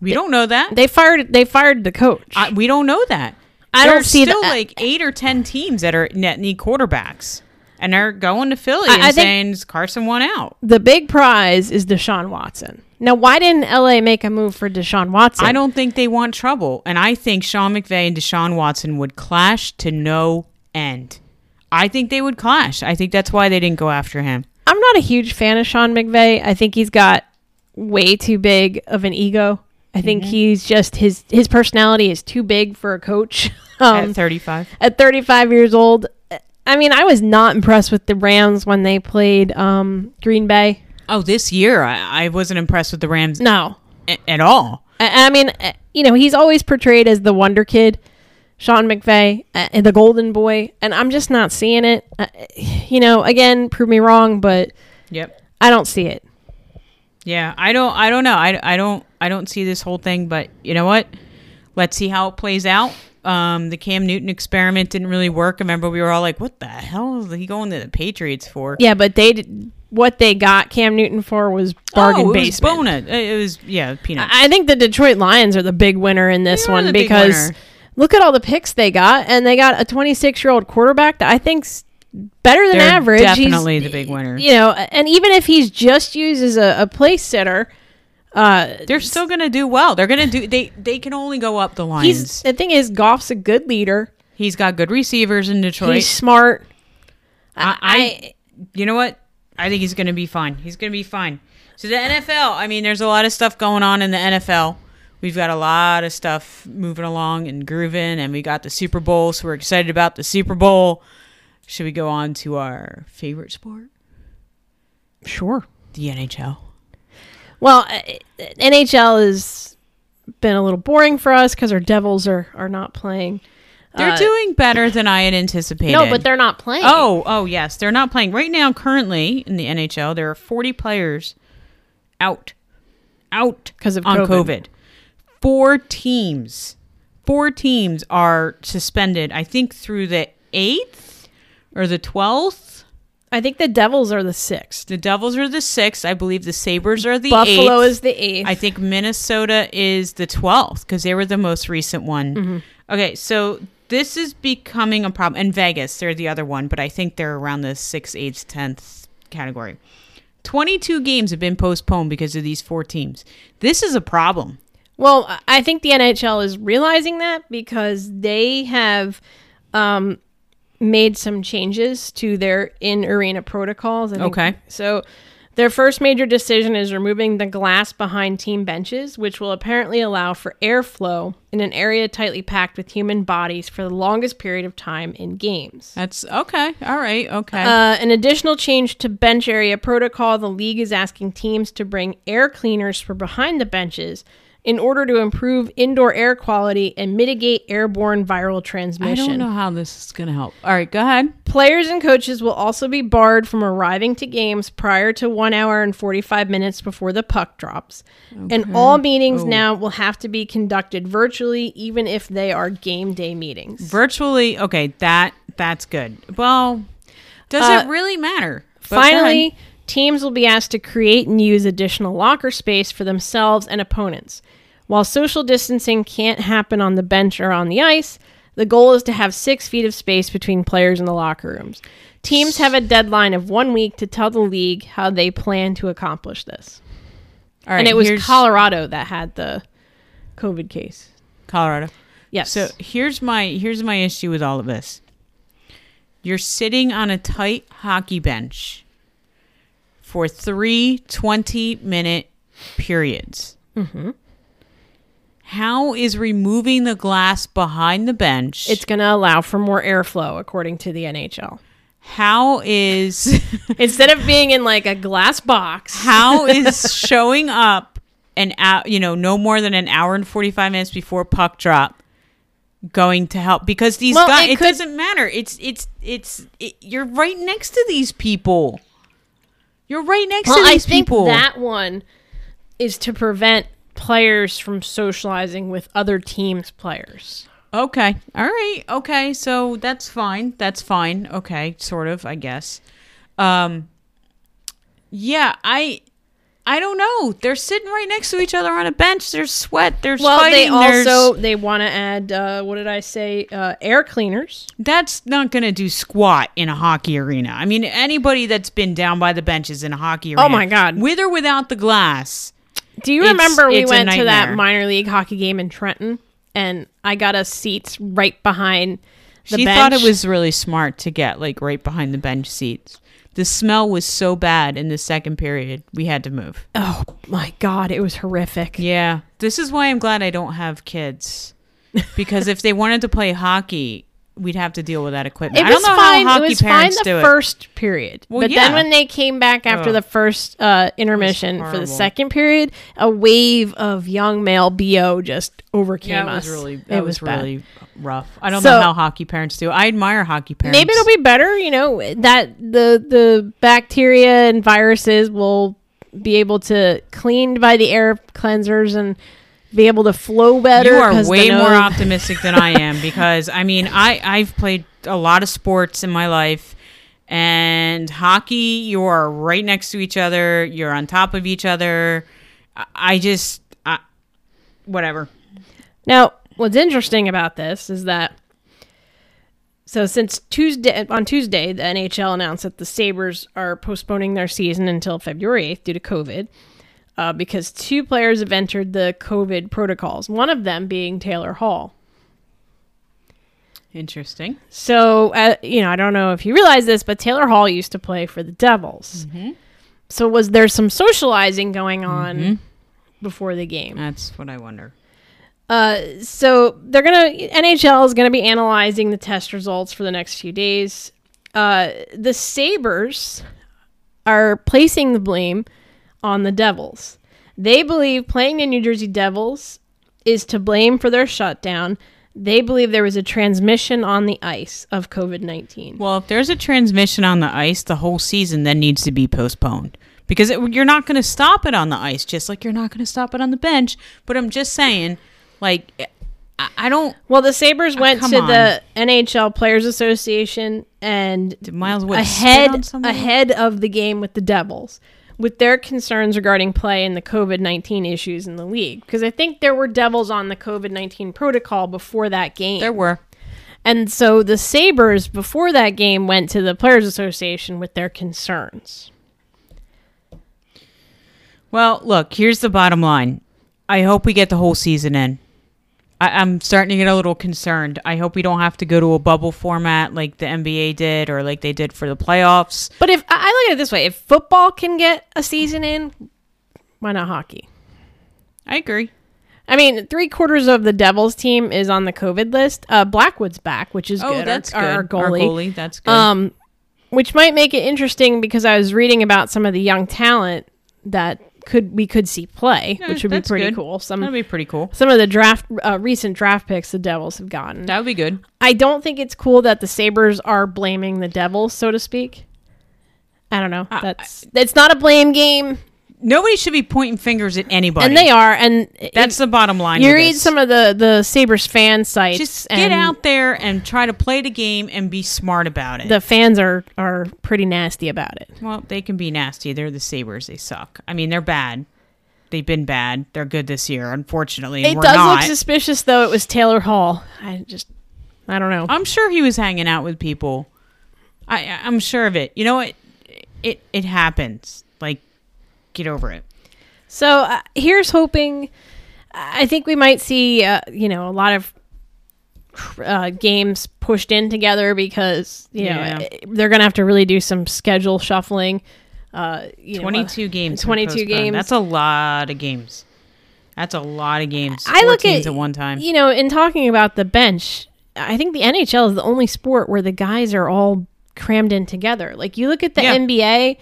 We don't know that. They fired they fired the coach. I, we don't know that. I don't There's see still that- like eight or ten teams that are net need quarterbacks, and they're going to Philly I- and I saying "Is Carson won out. the big prize is Deshaun Watson. Now, why didn't LA make a move for Deshaun Watson? I don't think they want trouble, and I think Sean McVay and Deshaun Watson would clash to no end. I think they would clash. I think that's why they didn't go after him. I'm not a huge fan of Sean McVay. I think he's got way too big of an ego. I think Mm-hmm. he's just his his personality is too big for a coach. Um, at 35. at 35 years old, I mean, I was not impressed with the Rams when they played um, Green Bay. Oh, this year I, I wasn't impressed with the Rams No, a- at all. I, I mean, uh, you know, he's always portrayed as the wonder kid, Sean McVay, uh, the golden boy, and I'm just not seeing it. Uh, you know, again, prove me wrong, but Yep. I don't see it. Yeah, I don't. I don't know. I, I don't. I don't see this whole thing. But you know what? Let's see how it plays out. Um, the Cam Newton experiment didn't really work. I remember, we were all like, "What the hell is he going to the Patriots for?" Yeah, but they did, what they got Cam Newton for was bargain oh, it basement. was bonus. It was yeah, peanuts. I think the Detroit Lions are the big winner in this They one because look at all the picks they got, and they got a 26 year old quarterback that I think's better than They're average. He's- definitely the big winner. You know, and even if he's just used as a, a place sitter, uh, They're still gonna do well. They're gonna do. They they can only go up the he's lines. the thing is, Goff's a good leader. he's got good receivers in Detroit. He's smart. I, I, you know what? I think he's going to be fine. He's going to be fine. So the NFL, I mean, there's a lot of stuff going on in the NFL. We've got a lot of stuff moving along and grooving, and we got the Super Bowl, so we're excited about the Super Bowl. Should we go on to our favorite sport, sure. the NHL? Well, uh, NHL has been a little boring for us because our Devils are are not playing. They're Uh, doing better than I had anticipated. No, but they're not playing. Oh, oh yes, they're not playing right now. Currently in the NHL, there are 40 players out, out because of on COVID. COVID. Four teams, four teams are suspended. I think through the eighth or the twelfth. I think the Devils are the sixth. The Devils are the sixth. I believe the Sabres are the Buffalo eighth. is the eighth. I think Minnesota is the 12th because they were the most recent one. Mm-hmm. Okay, so this is becoming a problem. And Vegas, they're the other one, but I think they're around the 6th, 8th, 10th category. 22 games have been postponed because of these four teams. This is a problem. Well, I- I think the NHL is realizing that because they have um, made some changes to their in arena protocols. Okay. So their first major decision is removing the glass behind team benches, which will apparently allow for airflow in an area tightly packed with human bodies for the longest period of time in games. That's okay. All right. Okay. Uh, an additional change to bench area protocol the league is asking teams to bring air cleaners for behind the benches in order to improve indoor air quality and mitigate airborne viral transmission. I don't know how this is going to help. All right. Go ahead. Players and coaches will also be barred from arriving to games prior to one hour and 45 minutes before the puck drops. And all meetings Oh. now will have to be conducted virtually, even if they are game day meetings. Virtually. Okay. That That's good. Well, does Uh, it really matter? But. Finally, teams will be asked to create and use additional locker space for themselves and opponents. While social distancing can't happen on the bench or on the ice, the goal is to have six feet of space between players in the locker rooms. Teams have a deadline of one week to tell the league how they plan to accomplish this. All right. and it was Colorado that had the COVID case. Colorado. Yes. So here's my here's my issue with all of this. You're sitting on a tight hockey bench for three 20 minute periods. Mm-hmm. How is removing the glass behind the bench? it's going to allow for more airflow, according to the NHL. how is Instead of being in like a glass box, how is showing up an hour, you know, no more than an hour and 45 minutes before puck drop going to help because these Well, guys it it, could- doesn't matter. It's it's it's it, you're right next to these people. You're right next Well, to I these think people. that one is to prevent players from socializing with other teams' players. okay. All right. Okay. So that's fine. That's fine. Okay, sort of, I guess. Um yeah, I I don't know. They're sitting right next to each other on a bench. There's sweat. There's Well, fighting. they there's- also they want to add uh, what did I say? Uh, air cleaners. that's not going to do squat in a hockey arena. I mean, anybody that's been down by the benches in a hockey arena. Oh my God. With or without the glass. Do you It's- remember we went to that minor league hockey game in Trenton, and I got us seats right behind the she bench. thought it was really smart to get like right behind the bench seats. The smell was so bad in the second period, we had to move. Oh my god, it was horrific. Yeah, this is why I'm glad I don't have kids. Because if they wanted to play hockey, we'd have to deal with that equipment. It I was don't know fine. how It hockey was fine parents the do it. first period, Well, but yeah. then when they came back after Ugh. the first uh, intermission for the second period, a wave of young male bo just overcame Yeah, it us. was really it was, was, really rough. I don't So- know how hockey parents do. I admire hockey parents. Maybe it'll be better. You know that the the bacteria and viruses will be able to cleaned by the air cleansers and be able to flow better. You are way more optimistic than I am because I mean I I've played a lot of sports in my life and hockey you are right next to each other you're on top of each other I, I just I, whatever Now, what's interesting about this is that so since Tuesday on Tuesday, the NHL announced that the Sabres are postponing their season until February 8th due to COVID. Uh, because two players have entered the COVID protocols, one of them being Taylor Hall. interesting So, uh, you know, I don't know if you realize this, but Taylor Hall used to play for the Devils. So, was there some socializing going on before the game? that's what I wonder Uh, so they're gonna NHL is gonna be analyzing the test results for the next few days. Uh, the Sabres are placing the blame on the Devils. They believe playing the New Jersey Devils is to blame for their shutdown. They believe there was a transmission on the ice of COVID nineteen. well if there's a transmission on the ice the whole season then needs to be postponed because it, you're not going to stop it on the ice just like you're not going to stop it on the bench but I'm just saying like I, I don't Well, the Sabres ah, went come to the NHL Players Association and did Miles Wood ahead ahead of the game with the Devils with their concerns regarding play and the COVID nineteen issues in the league because I think there were Devils on the COVID nineteen protocol before that game. there were and so the Sabres before that game went to the Players Association with their concerns. Well, look, here's the bottom line. I hope we get the whole season in. I, I'm starting to get a little concerned. I hope we don't have to go to a bubble format like the NBA did or like they did for the playoffs. But if I look at it this way, if football can get a season in, why not hockey? I agree. I mean, three quarters of the Devils team is on the COVID list. Uh, Blackwood's back, which is Oh, good. that's our, good. Our goalie. goalie, that's good. Um, which might make it interesting because I was reading about some of the young talent that could we could see play, Yeah, which would be pretty good. cool. That'd Some be pretty cool. some of the draft uh, recent draft picks the Devils have gotten. That would be good. I don't think it's cool that the Sabres are blaming the Devils, so to speak. I don't know. I- That's it's not a blame game, Nobody should be pointing fingers at anybody. and they are. And That's if the bottom line. you read this. some of the the Sabres fan sites. Just get out there and try to play the game and be smart about it. The fans are are pretty nasty about it. well, they can be nasty. They're the Sabres. They suck. I mean, they're bad. They've been bad. They're good this year, unfortunately. It we're does not. look suspicious, though. It was Taylor Hall. I just, I don't know. I'm sure he was hanging out with people. I I'm sure of it. You know what? It it happens. Like get over it. So uh, here's hoping. I think we might see, uh, you know, a lot of uh, games pushed in together because you Yeah. know they're gonna have to really do some schedule shuffling. Uh, you know, 22 games. 22 games. That's a lot of games. That's a lot of games. I look at at one time. You know, in talking about the bench, I think the NHL is the only sport where the guys are all crammed in together. Like you look at the Yeah. NBA,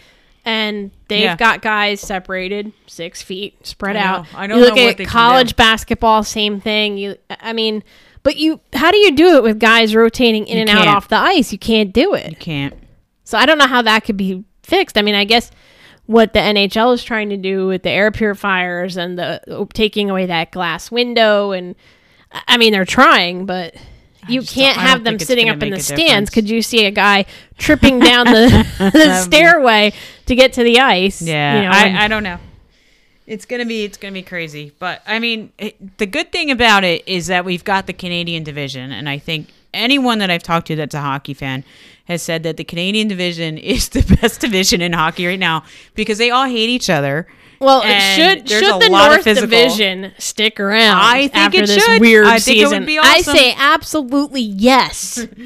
and they've Yeah. got guys separated six feet, spread I out. I don't you look know what at they college do. basketball, same thing. You, I mean, but you, how do you do it with guys rotating in You and out can't. off the ice? You can't do You it. can't. So I don't know how that could be fixed. I mean, I guess what the NHL is trying to do with the air purifiers and the taking away that glass window, and I mean, they're trying, but you just can't have them sitting up in the stands. difference. Could you see a guy tripping down the, the stairway to get to the ice? Yeah, you know, and- I, I don't know. It's gonna be it's gonna be crazy, but I mean, it, the good thing about it is that we've got the Canadian division, and I think anyone that I've talked to that's a hockey fan has said that the Canadian division is the best division in hockey right now because they all hate each other. Well, it And should should the North. Division stick around? I think it this should. weird I think it would season. be I say absolutely yes.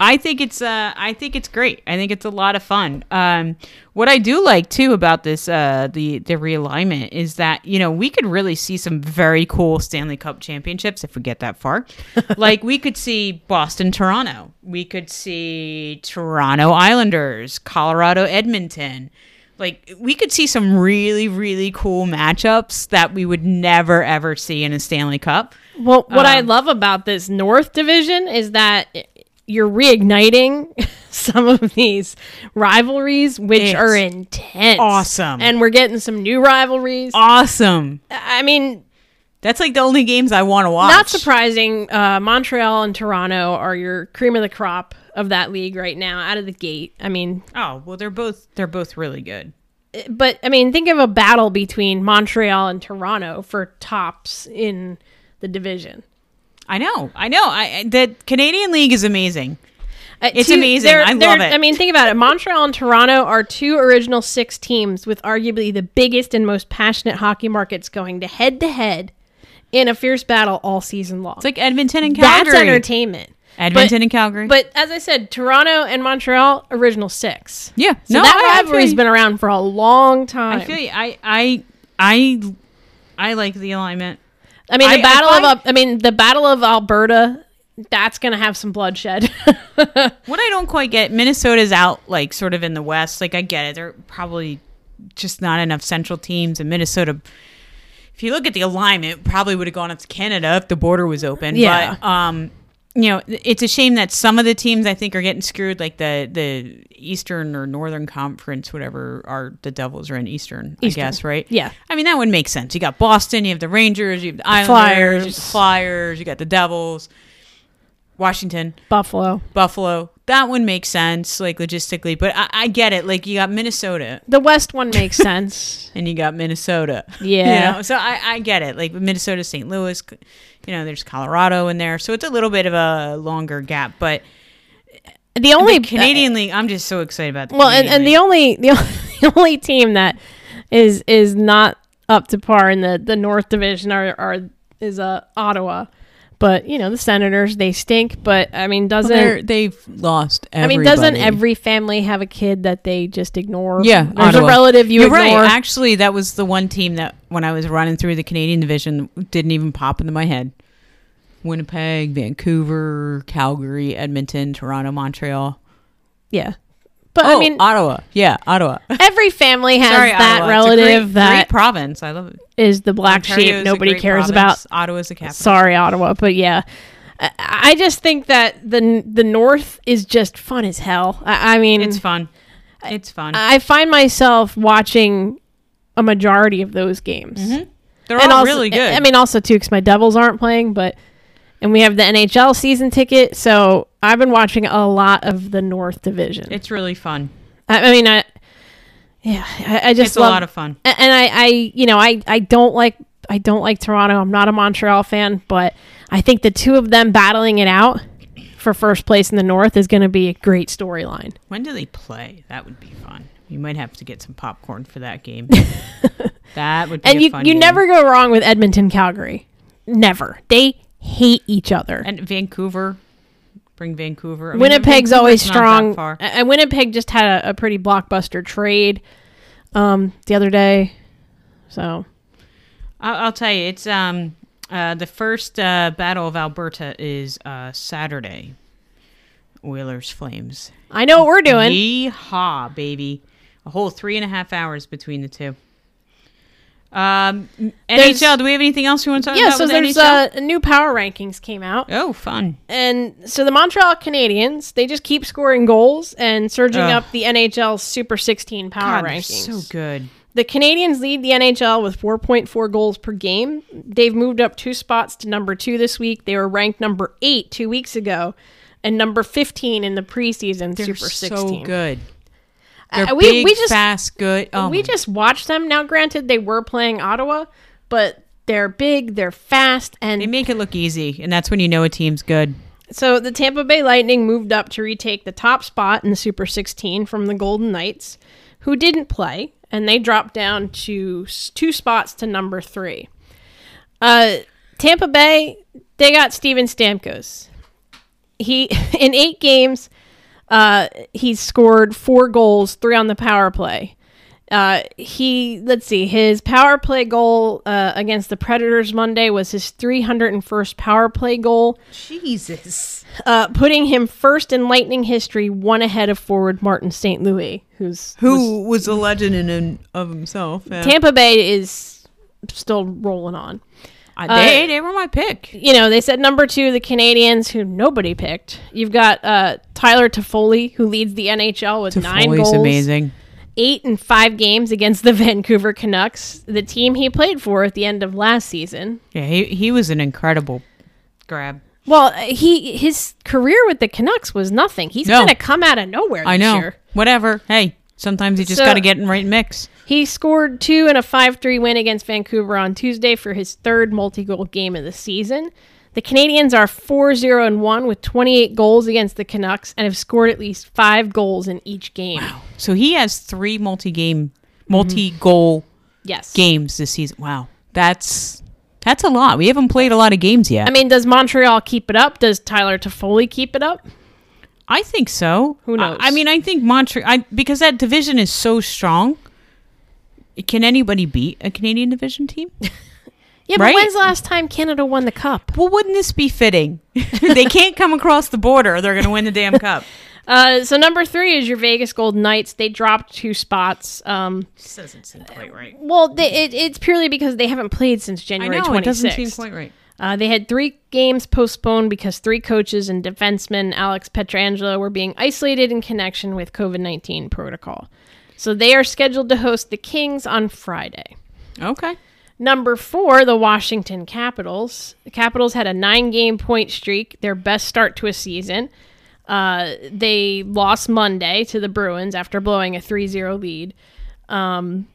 I think it's uh I think it's great. I think it's a lot of fun. Um what I do like too about this uh the the realignment is that, you know, we could really see some very cool Stanley Cup championships if we get that far. like we could see Boston Toronto. We could see Toronto Islanders, Colorado Edmonton. Like we could see some really really cool matchups that we would never ever see in a Stanley Cup. Well, what I Um, love about this North Division is that you're reigniting some of these rivalries, which are intense, awesome. and we're getting some new rivalries. Awesome. I mean, That's like the only games I want to watch. not surprising. Uh, Montreal and Toronto are your cream of the crop of that league right now, out of the gate. I mean, Oh well, they're both they're both really good. but I mean, think of a battle between Montreal and Toronto for tops in the division. I know, I know. I the Canadian League is amazing. Uh, It's amazing. they're- I they're- love it. I mean, think about it. Montreal and Toronto are two original six teams with arguably the biggest and most passionate hockey markets going to head to head in a fierce battle all season long. It's like Edmonton and Calgary. That's entertainment. Edmonton But- and Calgary. But as I said, Toronto and Montreal, original six. yeah, So no, that I- I rivalry's been around for a long time. I feel you. I I I I like the alignment. I mean, the I- I battle find- of I mean, the battle of Alberta. That's gonna have some bloodshed. What I don't quite get, Minnesota's out like sort of in the West. Like I get it. They're probably just not enough central teams and Minnesota if you look at the alignment, probably would have gone up to Canada if the border was open. Yeah. But um you know, it's a shame that some of the teams I think are getting screwed, like the the Eastern or Northern Conference, whatever are the Devils are in Eastern, Eastern. I guess, right? Yeah. I mean that would make sense. You got Boston, you have the Rangers, you have the Islanders, Flyers. you have the Flyers, you got the Devils, Washington. Buffalo. Buffalo. That one makes sense, like logistically, but I, I get it. Like you got Minnesota The West one makes sense. and you got Minnesota. Yeah. You know? So I, I get it. Like Minnesota, St. Louis, you know, there's Colorado in there. So it's a little bit of a longer gap. But The only the Canadian League, I'm just so excited about the well, and, Canadian and League. only the only, the only team that is is not up to par in the the North Division are, are is uh Ottawa, but you know the Senators they stink. But I mean, doesn't they've lost I mean doesn't every family have a kid that they just ignore? Yeah, there's Ottawa. a relative you ignore. right. Actually, that was the one team that when I was running through the Canadian division didn't even pop into my head. Winnipeg, Vancouver, Calgary, Edmonton, Toronto, Montreal. yeah, but oh, I mean Ottawa. Yeah, Ottawa. every family has Sorry, that Ottawa. A relative great, that province. I love it. is the black Ontario's sheep nobody cares province. about. Ottawa's the capital. Sorry, Ottawa, but yeah. I- I just think that the the North is just fun as hell. I, I mean, It's fun. It's fun. I find myself watching a majority of those games. Mm-hmm. They're and all also, really good. I mean, also too, because my Devils aren't playing, but and we have the NHL season ticket, so I've been watching a lot of the North Division. it's really fun. I, I mean, I yeah, I, I just It's a love, lot of fun. and I, I, you know, I, I don't like, I don't like Toronto. I'm not a Montreal fan, but I think the two of them battling it out for first place in the North is going to be a great storyline. When do they play? That would be fun. You might have to get some popcorn for that game. that would be And a you, you game. never go wrong with Edmonton, Calgary. Never. They hate each other. and Vancouver. Bring Vancouver. I mean, Winnipeg's always Vancouver's that strong. And Winnipeg just had a, a pretty blockbuster trade um, the other day. So I'll, I'll tell you, it's um uh, the first uh, Battle of Alberta is uh, Saturday. Oilers Flames. I know what we're doing. Yeehaw, baby! A whole three and a half hours between the two. Um, There's- NHL. Do we have anything else we want to talk Yeah, about? so with there's NHL? uh, new power rankings came out. oh, fun. And so the Montreal Canadiens, they just keep scoring goals and surging Ugh. up the NHL Super 16 power God, rankings. so good. The Canadiens lead the NHL with 4.4 goals per game. They've moved up two spots to number two this week. They were ranked number eight two weeks ago and number 15 in the preseason They're Super so 16. good. They're Uh, we- big, we just- fast, good. Oh, we just watched them. Now, granted, they were playing Ottawa, but they're big, they're fast, and they make it look easy, and that's when you know a team's good. So the Tampa Bay Lightning moved up to retake the top spot in the Super 16 from the Golden Knights, who didn't play, and they dropped down to two spots to number three. Uh, Tampa Bay, they got Steven Stamkos. He in eight games, uh, he's scored four goals, three on the power play. Uh, he let's see, his power play goal uh, against the Predators Monday was his 301st power play goal Jesus. uh, putting him first in Lightning history, one ahead of forward Martin St. Louis, who's Who was a legend in and of himself? Yeah. Tampa Bay is still rolling on. I- they, they were my pick. You know, they said number two, the Canadiens, who nobody picked. You've got uh, Tyler Toffoli, who leads the NHL with nine Foley's goals, amazing. eight and five games against the Vancouver Canucks, the team he played for at the end of last season. Yeah, he he was an incredible grab. Well, he his career with the Canucks was nothing. He's No. of come out of nowhere. This I know. Year. Whatever. Hey, sometimes you just So- got to get in right mix. He scored two in a 5 3 win against Vancouver on Tuesday for his third multi goal game of the season. The Canadiens are 4 0 and 1 with 28 goals against the Canucks and have scored at least five goals in each game. Wow. So he has three multi-game, multi-goal mm-hmm. Yes. games this season. Wow, that's that's a lot. We haven't played a lot of games yet. I mean, does Montreal keep it up? Does Tyler Toffoli keep it up? I think so. Who knows? I, I mean, I think Montreal I, because that division is so strong. Can anybody beat a Canadian division team? Yeah, but when's the last time Canada won the cup? well, wouldn't this be fitting? they can't come across the border; they're going to win the damn cup. Uh, so number three is your Vegas Golden Knights. They dropped two spots. Um, This doesn't seem quite right. well, they, it, it's purely because they haven't played since I January know 26th. it doesn't seem quite right. Uh, they had three games postponed because three coaches and defenseman Alex Pietrangelo were being isolated in connection with COVID 19 protocol. So they are scheduled to host the Kings on Friday. Okay. Number four, the Washington Capitals. The Capitals had a nine game point streak, their best start to a season. Uh, they lost Monday to the Bruins after blowing a 3 0 lead. Um,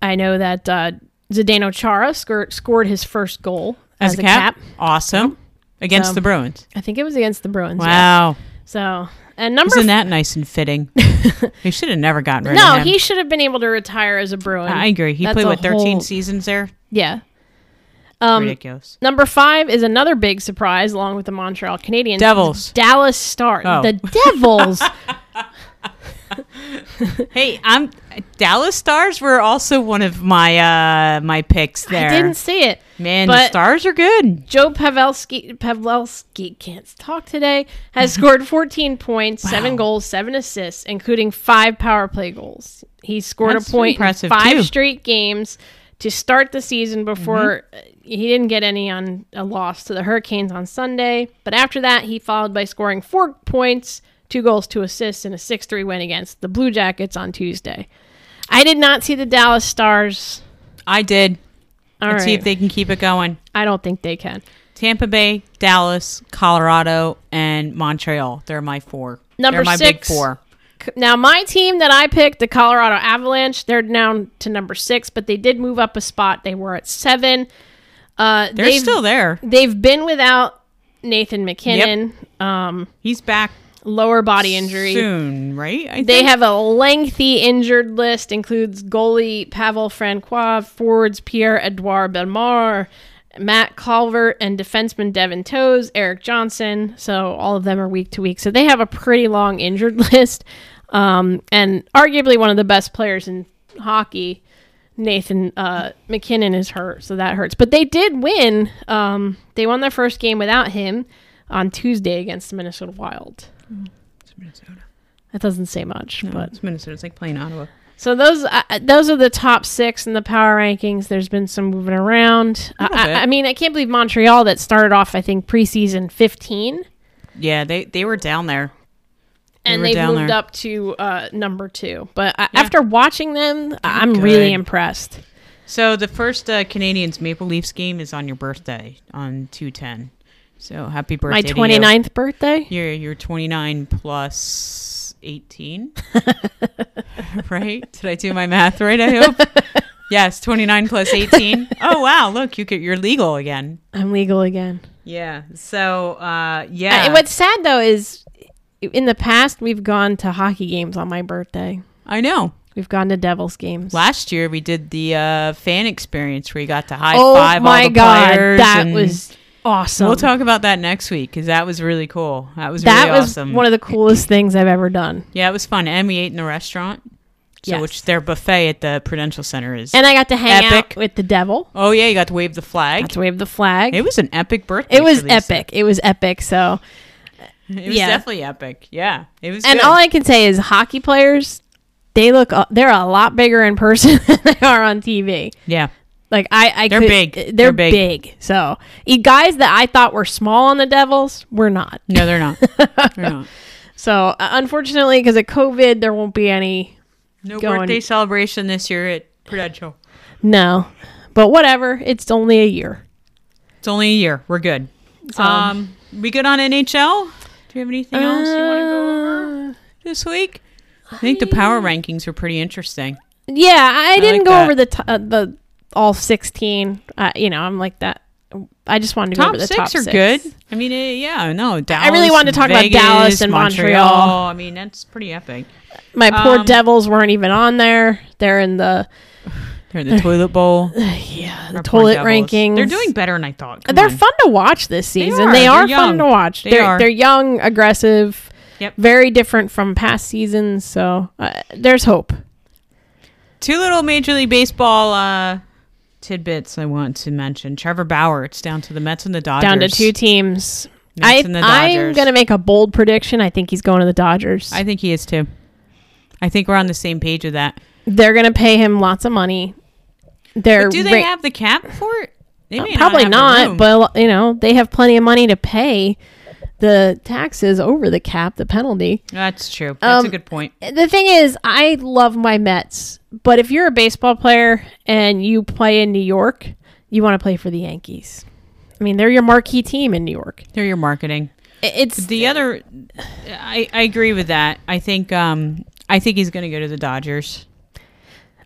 I know that uh, Zdeno Chara scored, scored his first goal As, a cap, awesome against So- the Bruins. I think it was against the Bruins. yeah. Wow, So, and number isn't that nice and fitting? he should have never gotten rid no, of him. he should have been able to retire as a Bruin. I agree. He That's played what thirteen whole- seasons there. Yeah. Um, Ridiculous. number five is another big surprise, along with the Montreal Canadiens. Devils. Dallas Stars. Oh. The Devils. Hey, I'm Dallas Stars were also one of my uh my picks there. I didn't see it. Man, the Stars are good. Joe Pavelski, Pavelski can't talk today, has scored 14 points, seven goals, seven assists, including five power play goals. He scored That's a point in five too. straight games to start the season before Mm-hmm. he didn't get any on a loss to the Hurricanes on Sunday. But after that, he followed by scoring four points, two goals, two assists, and a 6 3 win against the Blue Jackets on Tuesday. I did not see the Dallas Stars. I did. All Let's right. see if they can keep it going. I don't think they can. Tampa Bay, Dallas, Colorado, and Montreal. They're my four. Number They're my six. big four. Now, my team that I picked, the Colorado Avalanche, they're down to number six, but they did move up a spot. They were at seven. Uh, They're still there. They've been without Nathan MacKinnon, um, He's back lower body injury. soon, right? I They think? have a lengthy injured list, includes goalie Pavel Francouz, forwards Pierre Edouard Bellemare, Matt Calvert, and defenseman Devon Toews, Erik Johnson. So all of them are week to week. So they have a pretty long injured list, um, and arguably one of the best players in hockey. Nathan uh, MacKinnon is hurt, so that hurts. But they did win. Um, they won their first game without him on Tuesday against the Minnesota Wild. It's Minnesota. That doesn't say much, No, but it's Minnesota. It's like playing Ottawa. so those uh, those are the top six in the power rankings. There's been some moving around. I, I. I mean, I can't believe Montreal that started off I think preseason 15, Yeah, they they were down there. and they've moved there. up to uh, number two. But I, Yeah. after watching them, I'm good. really impressed. So the first uh, Canadiens Maple Leafs game is on your birthday on two ten. So happy birthday! My to you. 29th birthday. You're you're 29 plus 18. right? Did I do my math right? I hope. yes, 29 plus 18. Oh, wow. Look, you could, you're legal again. I'm legal again. Yeah. So, uh, yeah. Uh, what's sad though is in the past we've gone to hockey games on my birthday. I know. We've gone to Devils games. Last year we did the uh, fan experience where you got to high oh five my all the players. Oh my god, players. that was awesome. We'll talk about that next week because that was really cool. That was that really was awesome. one of the coolest things I've ever done. yeah, it was fun. And we ate in the restaurant. So, Yes. which their buffet at the Prudential Center is. And I got to hang Epic. out with the devil. oh yeah, you got to wave the flag. Got to wave the flag. It was an epic birthday. It was epic. It was epic. So, It was Yeah. definitely epic. Yeah, it was. and good. all I can say is hockey players, they look they're a lot bigger in person than they are on TV. yeah, Like I, I They're could- big. They're, They're big. big. So e- guys that I thought were small on the Devils, were not. no, they're not. they're not. So uh, unfortunately, because of COVID, there won't be any. No Going- birthday celebration this year at Prudential. No, but whatever. It's only a year. It's only a year. We're good. So- Um, we good on NHL? Do you have anything else you want to go over Uh, this week? I think the power rankings were pretty interesting. Yeah, I didn't like go that. over the t- uh, the all sixteen. Uh, you know, I'm like that. I just wanted to go over the six top are six. good. I mean, eh, yeah, no, Dallas. I really wanted to talk about Dallas and Montreal. I mean, that's pretty epic. My poor Um, Devils weren't even on there. They're in the They're in the toilet bowl. yeah the toilet rankings. They're doing better than I thought. Come They're on. fun to watch this season. They are, They're fun to watch. They They are are. they're young, aggressive. Yep. Very different from past seasons. So uh, there's hope. Two little Major League Baseball uh, tidbits I want to mention. Trevor Bauer. It's down to the Mets and the Dodgers. Down to two teams. Mets I, and the I'm gonna make a bold prediction. I think he's going to the Dodgers. I think he is too. I think we're on the same page with that. They're gonna pay him lots of money. They're But do they ra- have the cap for it? They may probably the not, but you know they have plenty of money to pay the taxes over the cap, the penalty. that's true. That's a Um, good point. The thing is, I love my Mets, but if you're a baseball player and you play in New York, you want to play for the Yankees. I mean, they're your marquee team in New York. They're your marketing. It's The other, I, I agree with that. I think um I think he's going to go to the Dodgers.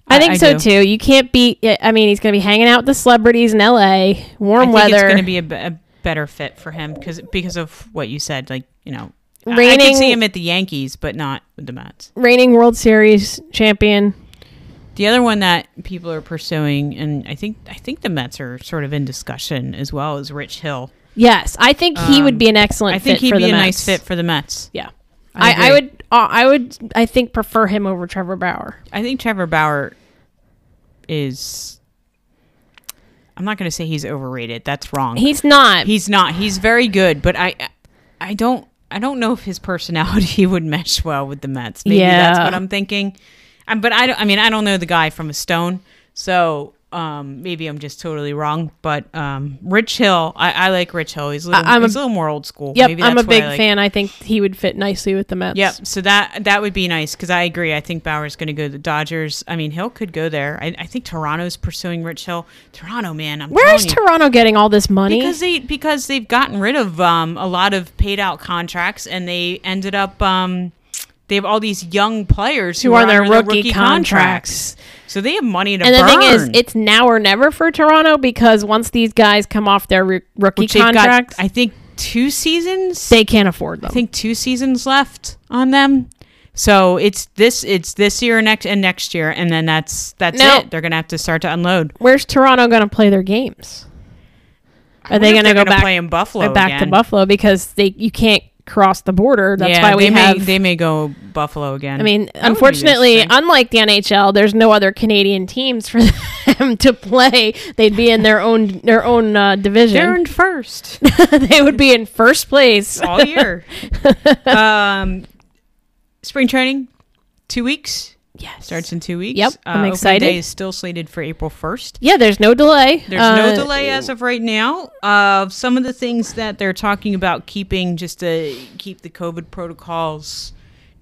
I think I so do. too. You can't beat. I mean, he's going to be hanging out with the celebrities in L.A. Warm I think weather. it's going to be a, a better fit for him because because of what you said. Like you know, I- I Reigning- could see him at the Yankees, but not with the Mets. reigning World Series champion. The other one that people are pursuing, and I think I think the Mets are sort of in discussion as well, is Rich Hill. Yes, I think he would Um, be an excellent. I think he'd be a Mets. nice fit for the Mets. Yeah, I I, I, would. Uh, I would. I think prefer him over Trevor Bauer. I think Trevor Bauer is. I'm not going to say he's overrated. That's wrong. He's not. he's not. He's very good, but I, I don't. I don't know if his personality would mesh well with the Mets. Maybe that's what I'm thinking. Um, but I don't. I mean, I don't know the guy from a stone, so um, maybe I'm just totally wrong. But um, Rich Hill, I, I like Rich Hill. He's a little, I'm a- he's a little more old school. yep, Maybe I'm a why I big like- fan. I think he would fit nicely with the Mets. Yep. So that that would be nice because I agree. I think Bauer's going to go to the Dodgers. I mean, Hill could go there. I, I think Toronto's pursuing Rich Hill. Toronto, man, I'm Where is you. Toronto getting all this money? Because they because they've gotten rid of um, a lot of paid out contracts and they ended up um, they have all these young players who, who are on their under rookie, contracts. So they have money to And the burn. thing is, it's now or never for Toronto because once these guys come off their roo- rookie Which they've got, contracts, I think two seasons. they can't afford them. I think two seasons left on them. So it's this it's this year and next and next year and then that's that's No. it. They're gonna have to start to unload. Where's Toronto going to play their games? Are they going to go gonna back play in Buffalo back to. Buffalo because they you can't cross the border? That's yeah, why we they may have. they may go Buffalo again. I mean, That unfortunately, unlike the NHL, there's no other Canadian teams for them to play. They'd be in their own their own uh, they're division. in first. they would be in first place. all year. um, spring training, two weeks Yes. starts in two weeks. Uh, Yep, I'm opening excited. Day is still slated for April first. Yeah, there's no delay. There's Uh, no delay as of right now. Uh, some of the things that they're talking about keeping just to keep the COVID protocols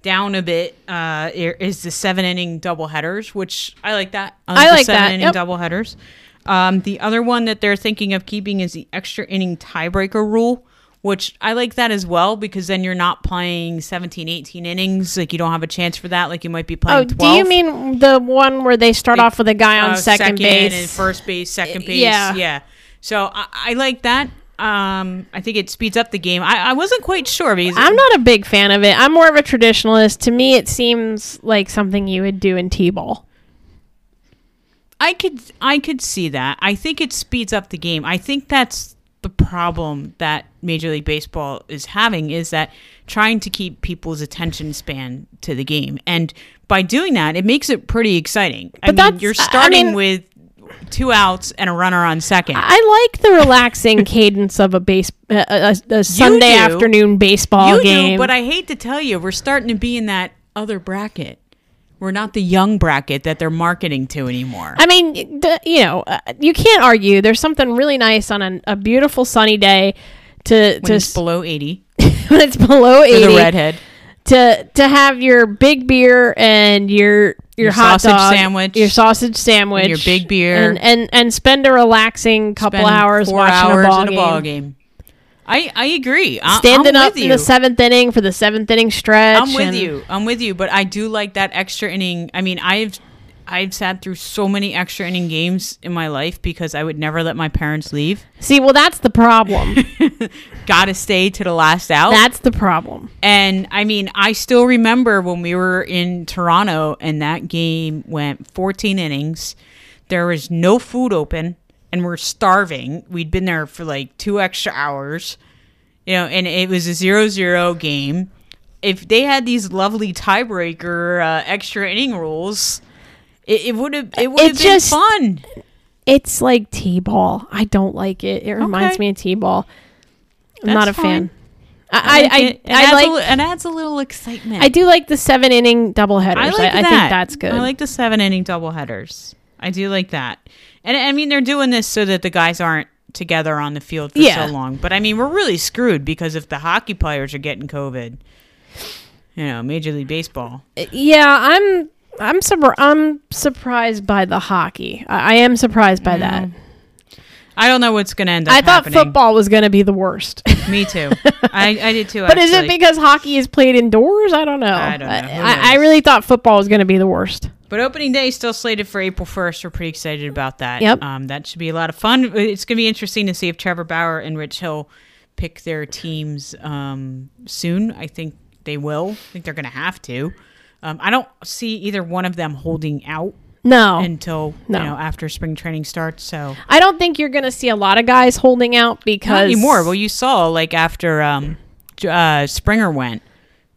down a bit uh, is the seven inning double headers, which I like that. I the like seven that, inning yep. double headers. Um, the other one that they're thinking of keeping is the extra inning tiebreaker rule, which I like that as well because then you're not playing 17, 18 innings. Like you don't have a chance for that. Like you might be playing Oh, 12. do you mean the one where they start off with a guy on uh, second, base? and first base, second base. yeah. Yeah. So I, I like that. Um, I think it speeds up the game. I, I wasn't quite sure because I'm not a big fan of it. I'm more of a traditionalist. To me, it seems like something you would do in t-ball. I could I could see that. I think it speeds up the game. I think that's the problem that Major League Baseball is having is that trying to keep people's attention span to the game. And by doing that, it makes it pretty exciting. I But mean, you're I starting mean- with two outs and a runner on second. I like the relaxing cadence of a base a, a, a Sunday do. afternoon baseball you game. do, but I hate to tell you, we're starting to be in that other bracket. We're not the young bracket that they're marketing to anymore. I mean, the, you know, uh, you can't argue. There's something really nice on an, a beautiful sunny day to when to it's below 80 when it's below for the redhead. to to have your big beer and your your, Your hot sausage dog, sandwich. your sausage sandwich, your big beer. and and, and spend a relaxing couple spend hours watching hours a ball a ball game. I, I agree. I, Standing I'm up with in you. the seventh inning for the seventh inning stretch. I'm with you. I'm with you. But I do like that extra inning. I mean, I've I've sat through so many extra inning games in my life because I would never let my parents leave. See, well, that's the problem. Got to stay to the last out. that's the problem. And I mean, I still remember when we were in Toronto and that game went 14 innings. There was no food open and we're starving. We'd been there for like two extra hours, you know, and it was a zero zero game. If they had these lovely tiebreaker uh, extra inning rules, it, it would have it would have been just- fun. It's like t-ball. I don't like it. It reminds Okay. me of t-ball. I'm That's not a fine. fan. I I, it. I, I a, like li- it adds a little excitement. I do like the seven inning doubleheaders. I I, like I, that. think that's good. I like the seven inning double headers. I do like that. And I mean, they're doing this so that the guys aren't together on the field for Yeah. so long. But I mean, we're really screwed because if the hockey players are getting COVID, you know, Major League Baseball. yeah, I'm I'm surpri- I'm surprised by the hockey. I, I am surprised by that. I don't know what's going to end up I thought happening. football was going to be the worst. Me too. I, I did too. but is it because hockey is played indoors? I don't know. I don't know. I, I really thought football was going to be the worst. But opening day is still slated for April 1st. We're pretty excited about that. Yep. Um, that should be a lot of fun. It's going to be interesting to see if Trevor Bauer and Rich Hill pick their teams um, soon. I think they will. I think they're going to have to. Um, I don't see either one of them holding out No, until No. you know after spring training starts. So I don't think you're going to see a lot of guys holding out not because anymore. Well, you saw like after um, uh, Springer went,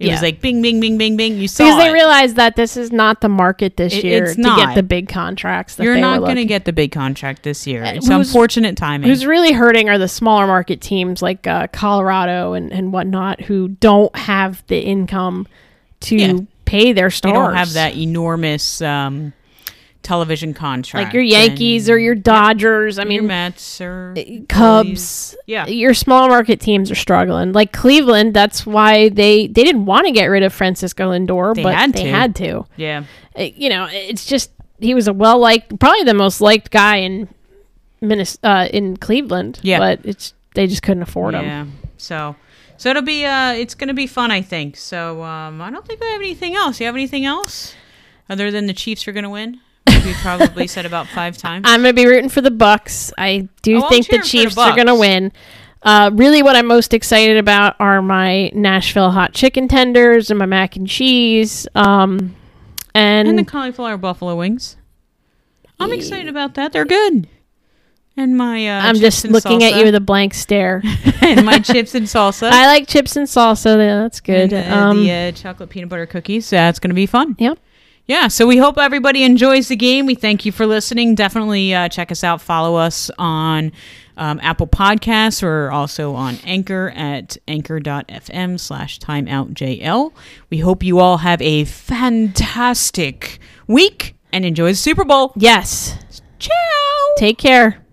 it Yeah. was like bing, bing, bing, bing, bing. You saw because they it. realized that this is not the market this It- year it's to not. get the big contracts. That You're they not going to get the big contract this year. Uh, It's who's- unfortunate timing. Who's really hurting are the smaller market teams like uh, Colorado and, and whatnot who don't have the income to Yeah. pay their they stars. don't have that enormous um, television contract. like your Yankees and or your Dodgers. I your mean, Mets or Cubs. Phillies. Yeah, Your small market teams are struggling. Like Cleveland, that's why they they didn't want to get rid of Francisco Lindor, They but had they to. had to. yeah. Uh, You know, it's just he was a well liked, probably the most liked guy in Minnesota, uh, in Cleveland. Yeah. but it's they just couldn't afford him. Yeah. So, so it'll be uh, it's gonna be fun, I think. So, um, I don't think I have anything else. You have anything else other than the Chiefs are gonna win? We probably said about five times. I'm gonna be rooting for the Bucks. I do Oh, think the for the Chiefs are gonna win. Uh, really, what I'm most excited about are my Nashville hot chicken tenders and my mac and cheese. Um, and, and the cauliflower buffalo wings. I'm excited about that. They're good. And my uh, I'm just looking at you with a blank stare. and my chips and salsa. I like chips and salsa. Yeah, that's good. And, uh, um, the uh, chocolate peanut butter cookies. That's going to be fun. Yep. Yeah. So we hope everybody enjoys the game. We thank you for listening. Definitely uh, check us out. Follow us on um, Apple Podcasts. We're also on Anchor at anchor.fm slash timeoutjl. We hope you all have a fantastic week and enjoy the Super Bowl. Yes. Ciao. Take care.